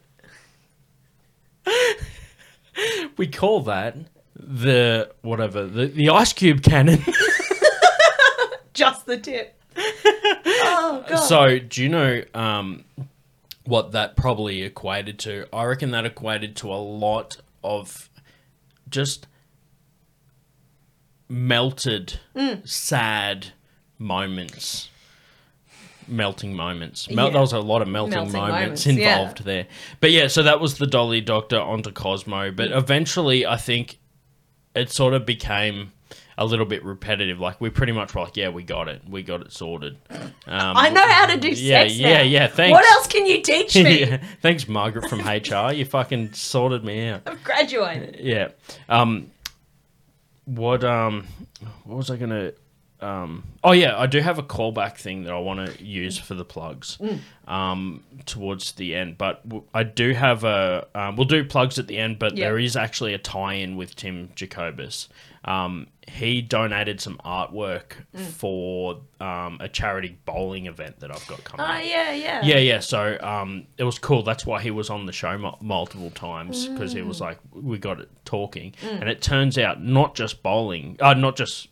Speaker 2: We call that the whatever the the ice cube cannon.
Speaker 6: just the tip. oh god.
Speaker 2: so do you know um, what that probably equated to? I reckon that equated to a lot of just melted,
Speaker 6: Mm.
Speaker 2: sad moments. Melting moments. Mel-
Speaker 6: Yeah.
Speaker 2: There was a lot of melting,
Speaker 6: Melting
Speaker 2: moments,
Speaker 6: moments, yeah.
Speaker 2: involved there. But yeah, so that was the Dolly Doctor onto Cosmo. But
Speaker 6: Mm.
Speaker 2: eventually, I think it sort of became a little bit repetitive. Like we pretty much were like, yeah, we got it, we got it sorted. Um,
Speaker 6: I know how to do
Speaker 2: yeah,
Speaker 6: sex
Speaker 2: yeah,
Speaker 6: now.
Speaker 2: yeah. Thanks.
Speaker 6: What else can you teach me?
Speaker 2: Yeah. Thanks, Margaret from HR. You fucking sorted me out.
Speaker 6: I've graduated.
Speaker 2: Yeah. Um. What um. What was I gonna? Um. Oh yeah, I do have a callback thing that I want to use for the plugs. Um. Towards the end, but w- I do have a. Um, we'll do plugs at the end, but
Speaker 6: Yeah.
Speaker 2: there is actually a tie-in with Tim Jacobus. Um. He donated some artwork for um a charity bowling event that I've got coming.
Speaker 6: Oh
Speaker 2: up.
Speaker 6: yeah, yeah.
Speaker 2: Yeah, yeah. So um, it was cool. That's why he was on the show mu- multiple times because he was like, we got it talking, and it turns out not just bowling, uh, not just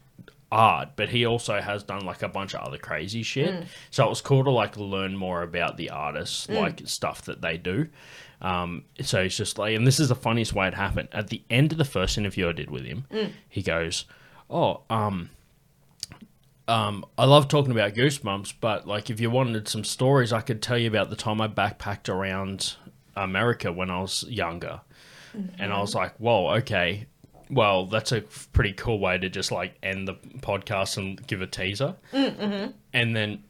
Speaker 2: art, but he also has done like a bunch of other crazy shit. So it was cool to like learn more about the artists, like stuff that they do. Um, so it's just like, and this is the funniest way it happened. At the end of the first interview I did with him, he goes, "Oh, um." um, I love talking about Goosebumps, but like if you wanted some stories, I could tell you about the time I backpacked around America when I was younger. And I was like, whoa, okay. Well, that's a pretty cool way to just like end the podcast and give a teaser. And then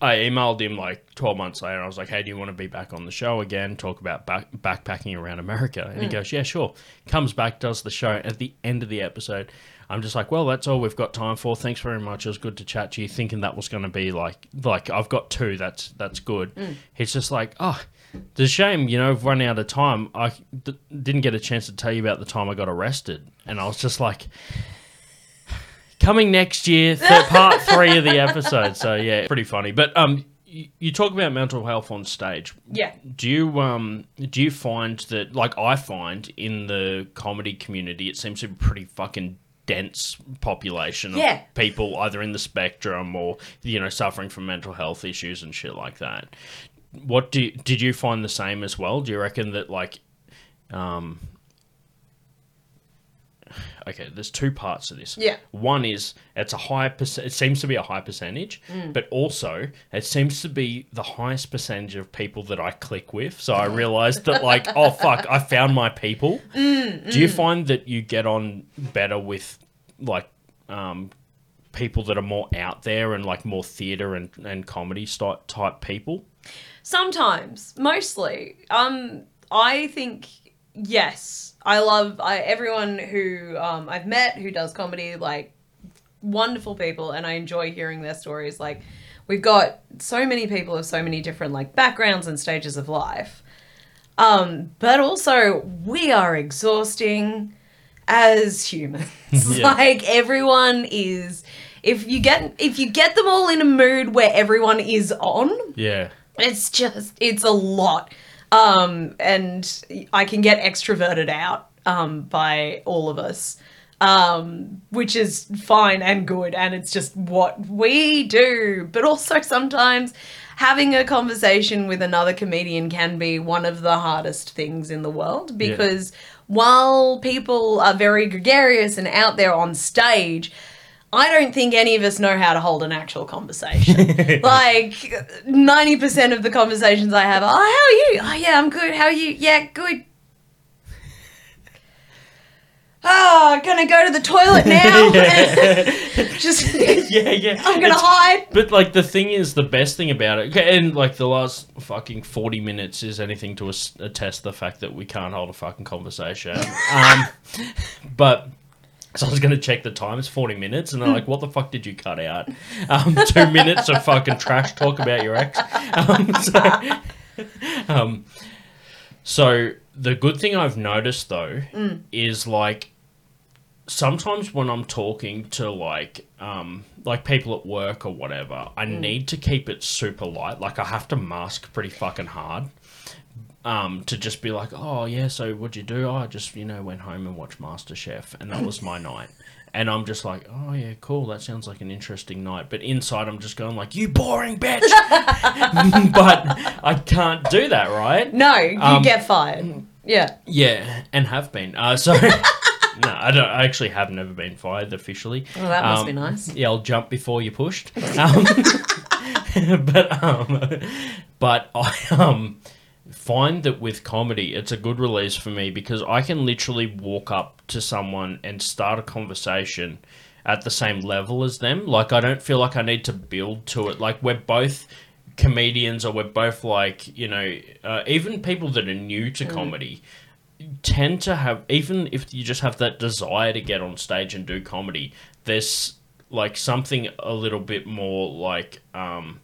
Speaker 2: I emailed him like 12 months later. I was like, hey, do you want to be back on the show again? Talk about back- backpacking around America. And he goes, yeah, sure. Comes back, does the show. At the end of the episode, I'm just like, well, that's all we've got time for. Thanks very much. It was good to chat to you. Thinking that was going to be like, like I've got two. That's that's good. He's just like, oh, it's a shame. You know, I've run out of time. I d- didn't get a chance to tell you about the time I got arrested. And I was just like, coming next year, th- part three of the episode. So yeah, pretty funny. But um, you, you talk about mental health on stage.
Speaker 6: Yeah.
Speaker 2: Do you um do you find that like I find in the comedy community, it seems to be pretty fucking dense population of
Speaker 6: Yeah.
Speaker 2: people either in the spectrum or you know suffering from mental health issues and shit like that. What do you, did you find the same as well? Do you reckon that like um okay, there's two parts to this.
Speaker 6: Yeah.
Speaker 2: One is it's a high percent. It seems to be a high percentage,
Speaker 6: Mm.
Speaker 2: but also it seems to be the highest percentage of people that I click with. So I realized that like, oh fuck, I found my people.
Speaker 6: Mm,
Speaker 2: Do you find that you get on better with like um, people that are more out there and like more theater and, and comedy type people?
Speaker 6: Sometimes, mostly. Um, I think yes. I love I, everyone who um, I've met who does comedy. Like wonderful people, and I enjoy hearing their stories. Like we've got so many people of so many different like backgrounds and stages of life. Um, but also we are exhausting as humans.
Speaker 2: Yeah.
Speaker 6: like everyone is. If you get if you get them all in a mood where everyone is on,
Speaker 2: Yeah.
Speaker 6: it's just it's a lot um and i can get extroverted out um by all of us um which is fine and good. And it's just what we do. But also sometimes having a conversation with another comedian can be one of the hardest things in the world because while people are very gregarious and out there on stage I don't think any of us know how to hold an actual conversation. like 90% of the conversations I have are, oh, how are you? Oh, yeah, I'm good. How are you? Yeah, good. Oh, gonna go to the toilet now. Just,
Speaker 2: Yeah, yeah.
Speaker 6: I'm gonna
Speaker 2: It's-
Speaker 6: hide.
Speaker 2: But like the thing is, the best thing about it, and like the last fucking forty minutes is anything to attest the fact that we can't hold a fucking conversation. um, but so I was gonna check the time. It's forty minutes, and they're like, "What the fuck did you cut out? Um, two minutes of fucking trash talk about your ex." Um, so, um, so the good thing I've noticed though is like sometimes when I'm talking to like um like people at work or whatever, I need to keep it super light. Like I have to mask pretty fucking hard. Um, to just be like, oh yeah, so what'd you do? Oh, I just you know went home and watched MasterChef, and that was my night. And I'm just like, oh yeah, cool. That sounds like an interesting night. But inside, I'm just going like, you boring bitch. but I can't do that, right?
Speaker 6: No, you
Speaker 2: Um,
Speaker 6: get fired. Yeah.
Speaker 2: Yeah, and have been. Uh, so no, I don't. I actually have never been fired officially.
Speaker 6: Well, that must
Speaker 2: Um,
Speaker 6: be nice.
Speaker 2: Yeah, I'll jump before you pushed. Um, but um, but I um find that with comedy, it's a good release for me because I can literally walk up to someone and start a conversation at the same level as them. Like I don't feel like I need to build to it. Like we're both comedians or we're both like you know uh, even people that are new to comedy tend to have even if you just have that desire to get on stage and do comedy there's like something a little bit more like um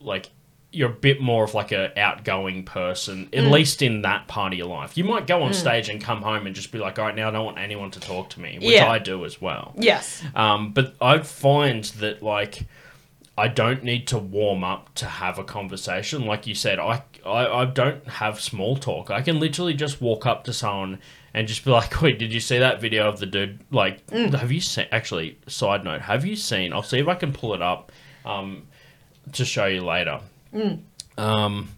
Speaker 2: like you're a bit more of like a outgoing person at least in that part of your life you might go on stage and come home and just be like all right now i don't want anyone to talk to me which
Speaker 6: Yeah.
Speaker 2: i do as well
Speaker 6: Yes.
Speaker 2: um, but I find that like I don't need to warm up to have a conversation. Like you said, I, I I don't have small talk. I can literally just walk up to someone and just be like, "Wait, did you see that video of the dude? Like, have you seen? Actually, side note, have you seen? I'll see if I can pull it up um, to show you later. Mm. Um,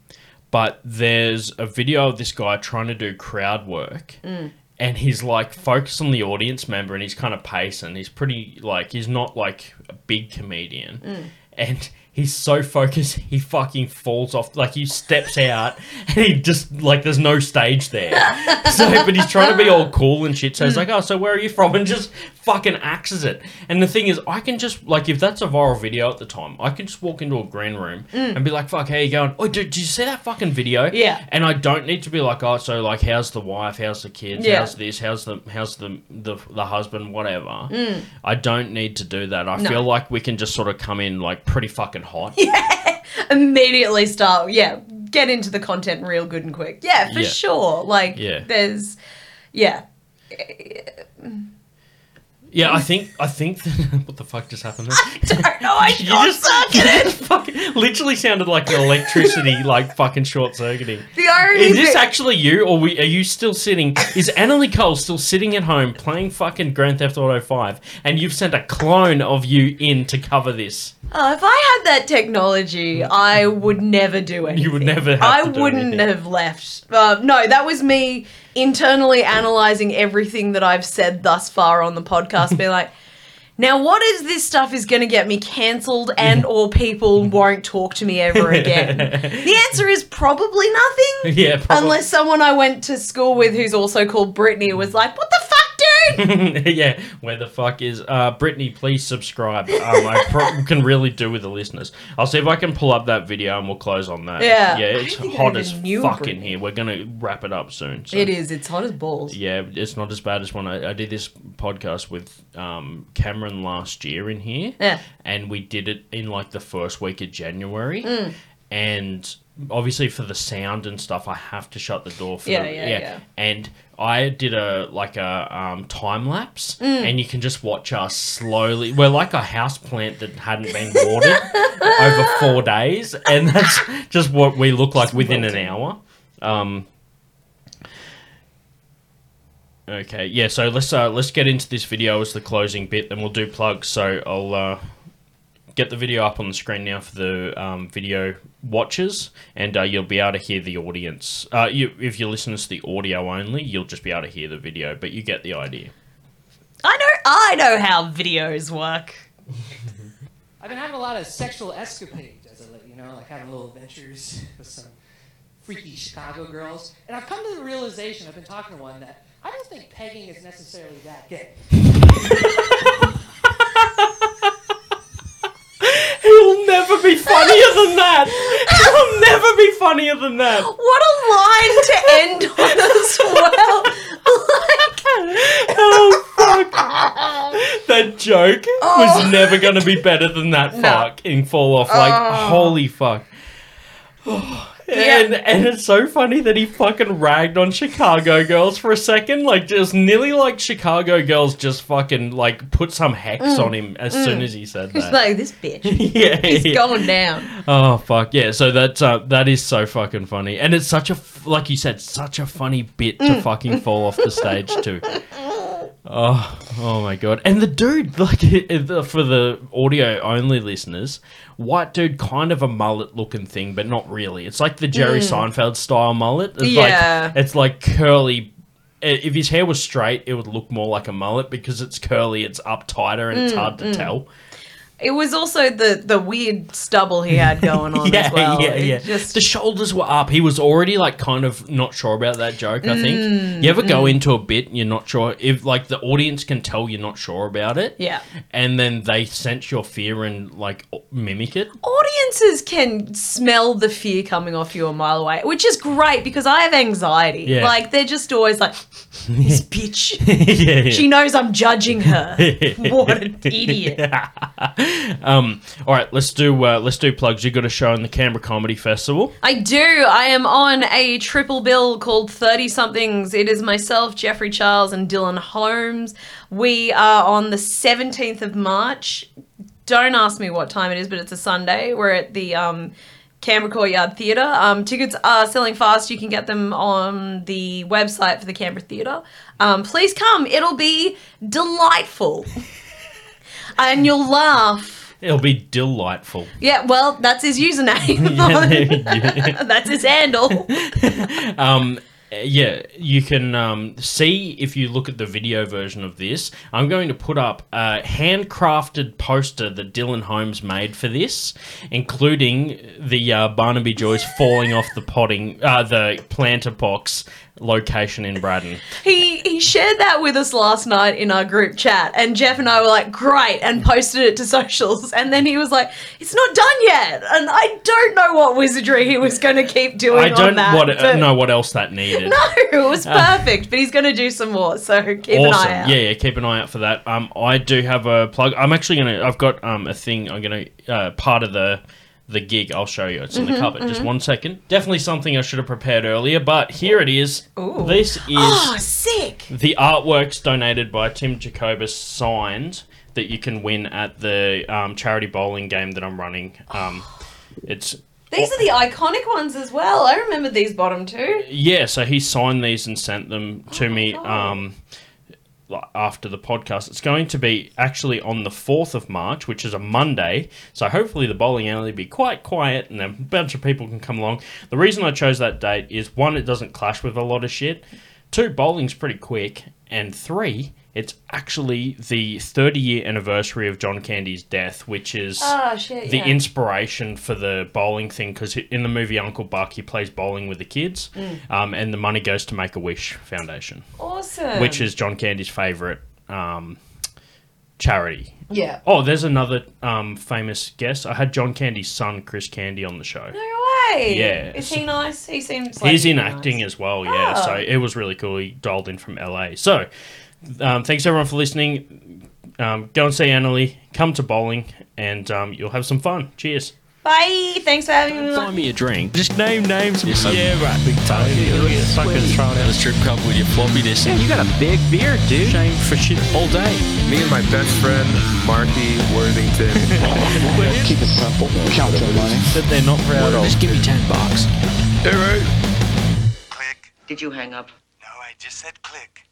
Speaker 2: but there's a video of this guy trying to do crowd work. Mm. And he's like focused on the audience member and he's kind of pacing. He's pretty like he's not like a big comedian. Mm. And he's so focused he fucking falls off like he steps out and he just like there's no stage there. so but he's trying to be all cool and shit. So he's like, Oh, so where are you from? And just fucking axes it. And the thing is I can just like if that's a viral video at the time, I can just walk into a green room and be like, Fuck, how you going? Oh dude, did you see that fucking video?
Speaker 6: Yeah.
Speaker 2: And I don't need to be like, oh, so like, how's the wife? How's the kids?
Speaker 6: Yeah.
Speaker 2: How's this? How's the how's the the, the husband? Whatever. I don't need to do that. I
Speaker 6: Mm. No.
Speaker 2: feel like we can just sort of come in like pretty fucking hot.
Speaker 6: Immediately start, yeah, get into the content real good and quick. Yeah, for
Speaker 2: Yeah.
Speaker 6: sure. Like,
Speaker 2: Yeah.
Speaker 6: there's, yeah.
Speaker 2: Yeah, I think I think that, what the fuck just happened there?
Speaker 6: don't know, I
Speaker 2: just fucking literally sounded like electricity like fucking short circuiting.
Speaker 6: The only
Speaker 2: Is this
Speaker 6: thing-
Speaker 2: actually you, or we, are you still sitting? Is Anneli Cole still sitting at home playing fucking Grand Theft Auto Five, and you've sent a clone of you in to cover this?
Speaker 6: Oh, if I had that technology, I would never do anything.
Speaker 2: You would never have
Speaker 6: I wouldn't have left. Uh, no, that was me internally analyzing everything that I've said thus far on the podcast, be like, now what is this stuff is going to get me cancelled and or people won't talk to me ever again? the answer is probably nothing.
Speaker 2: Yeah, probably.
Speaker 6: Unless someone I went to school with who's also called Brittany was like, what the fuck, dude?
Speaker 2: yeah, where the fuck is uh, Brittany? Please subscribe. Um, I pro- can really do with the listeners. I'll see if I can pull up that video and we'll close on that.
Speaker 6: Yeah.
Speaker 2: yeah, it's
Speaker 6: don't think I
Speaker 2: hot as fuck in here. We're gonna wrap it up soon. So.
Speaker 6: It is. It's hot as balls.
Speaker 2: Yeah, it's not as bad as when I, I did this podcast with um, Cameron last year in here.
Speaker 6: Yeah.
Speaker 2: And we did it in like the first week of January.
Speaker 6: Mm.
Speaker 2: And obviously for the sound and stuff, I have to shut the door for
Speaker 6: Yeah,
Speaker 2: the,
Speaker 6: yeah, yeah.
Speaker 2: And I did a like a um, time lapse,
Speaker 6: Mm.
Speaker 2: and you can just watch us slowly. We're like a house plant that hadn't been watered over four days, and that's just what we look like within an hour. Um, Okay, yeah. So let's uh, let's get into this video as the closing bit, then we'll do plugs. So I'll uh, get the video up on the screen now for the um, video watchers, and uh, you'll be able to hear the audience. Uh, you, if you listen to the audio only, you'll just be able to hear the video, but you get the idea.
Speaker 6: I know. I know how videos work.
Speaker 7: I've been having a lot of sexual escapades as of late, you know, like having little adventures with some freaky Chicago girls. And I've come to the realization, I've been talking to one, that I don't think pegging is necessarily that gay.
Speaker 2: He'll never be funnier than that. He'll never be funnier than that.
Speaker 6: What a line to end on as well. like,
Speaker 2: Oh fuck! That joke was oh. never to be better than that Fuck in fall off. Like oh. holy fuck. And and it's so funny that he fucking ragged on Chicago girls for a second, like just nearly like Chicago girls just fucking like put some hex mm. on him as soon mm. as he said
Speaker 6: it's
Speaker 2: that.
Speaker 6: like this bitch.
Speaker 2: yeah,
Speaker 6: He's
Speaker 2: yeah.
Speaker 6: going down.
Speaker 2: Oh fuck yeah! So that's uh, that is so fucking funny, and it's such a, like you said, such a funny bit to mm. fucking fall off the stage too. Oh, oh my god! And the dude, like for the audio only listeners, white dude, kind of a mullet looking thing, but not really. It's like the Jerry mm. Seinfeld style mullet. It's
Speaker 6: Yeah.
Speaker 2: like it's like curly. If his hair was straight, it would look more like a mullet because it's curly, it's up tighter, and it's mm, hard to mm. tell.
Speaker 6: It was also the the weird stubble he had going on
Speaker 2: yeah,
Speaker 6: as well.
Speaker 2: yeah,
Speaker 6: It
Speaker 2: yeah.
Speaker 6: Just
Speaker 2: the shoulders were up. He was already like kind of not sure about that joke. I think.
Speaker 6: Mm,
Speaker 2: you ever go into a bit, and you're not sure if like the audience can tell you're not sure about it.
Speaker 6: Yeah.
Speaker 2: And then they sense your fear and like mimic it.
Speaker 6: audiences can smell the fear coming off you a mile away, which is great because I have anxiety.
Speaker 2: Yeah.
Speaker 6: Like they're just always like, this bitch.
Speaker 2: yeah, yeah.
Speaker 6: She knows I'm judging her. what an idiot.
Speaker 2: Um. All right. Let's do. Uh, let's do plugs. You got a show in the Canberra Comedy Festival.
Speaker 6: I do. I am on a triple bill called 30 somethings. It is myself, Jeffrey Charles, and Dylan Holmes. We are on the 17th of March. Don't ask me what time it is, but it's a Sunday. We're at the um, Canberra Courtyard Theatre. Um, tickets are selling fast. You can get them on the website for the Canberra Theatre. Um, please come. It'll be delightful. and you'll laugh.
Speaker 2: It'll be delightful.
Speaker 6: Yeah, well, that's his username.
Speaker 2: Yeah.
Speaker 6: that's his handle.
Speaker 2: um yeah you can um, see if you look at the video version of this i'm going to put up a handcrafted poster that dylan holmes made for this including the uh, barnaby joyce falling off the potting uh, the planter box location in braddon
Speaker 6: He he shared that with us last night in our group chat, and Jeff and I were like, "Great!" and posted it to socials. And then he was like, "It's not done yet," and I don't know what wizardry he was going to keep doing.
Speaker 2: i don't
Speaker 6: on that,
Speaker 2: what, uh,
Speaker 6: but-
Speaker 2: know what else that needed
Speaker 6: No, it was perfect, but he's going to do some more. So keep an eye out.
Speaker 2: Yeah, yeah, keep an eye out for that. Um, I do have a plug. I'm actually gonna. I've got um a thing. I'm gonna uh, part of the the gig. I'll show you. It's in the
Speaker 6: Mm-hmm,
Speaker 2: cupboard. Just one second. Definitely something I should have prepared earlier, but here it is.
Speaker 6: Ooh.
Speaker 2: This is
Speaker 6: Oh, sick!
Speaker 2: the artworks donated by Tim Jacobus signed that you can win at the um, charity bowling game that I'm running. Um, it's
Speaker 6: These are the iconic ones as well. I remember these bottom two.
Speaker 2: Yeah, so he signed these and sent them to me
Speaker 6: God.
Speaker 2: um, after the podcast. It's going to be actually on the 4th of March, which is a Monday. So hopefully the bowling alley will be quite quiet and a bunch of people can come along. The reason I chose that date is one, it doesn't clash with a lot of shit. two, bowling's pretty quick, and three, it's actually the 30 year anniversary of John Candy's death, which is
Speaker 6: Ah, shit,
Speaker 2: the
Speaker 6: yeah.
Speaker 2: inspiration for the bowling thing. Because in the movie Uncle Buck, he plays bowling with the kids,
Speaker 6: Mm.
Speaker 2: um, and the money goes to Make a Wish Foundation,
Speaker 6: Awesome.
Speaker 2: which is John Candy's favorite um, charity.
Speaker 6: yeah.
Speaker 2: Oh, there's another um, famous guest. I had John Candy's son, Chris Candy, on the show.
Speaker 6: No way.
Speaker 2: Yeah.
Speaker 6: Is he nice? He seems like
Speaker 2: He's in
Speaker 6: nice.
Speaker 2: acting as well, yeah.
Speaker 6: Oh.
Speaker 2: So it was really cool. He dialed in from LA. So um, thanks everyone for listening. Um, go and see Anneli. Come to bowling, and um, you'll have some fun. Cheers.
Speaker 6: Bye. Thanks for having me.
Speaker 1: Buy me a drink.
Speaker 2: Just name names.
Speaker 4: Yeah, right. Big Tony. You're fucking thrown
Speaker 1: At a strip club with your floppy disk.
Speaker 3: Damn, you got a big beard, dude.
Speaker 1: Shame for shit all day.
Speaker 5: Me and my best friend, Marky Worthington.
Speaker 8: Keep it simple. Count your money.
Speaker 1: That they're not proud of. Just give me 10 bucks.
Speaker 5: All right.
Speaker 9: Click.
Speaker 10: Did you hang up?
Speaker 9: No, I just said click.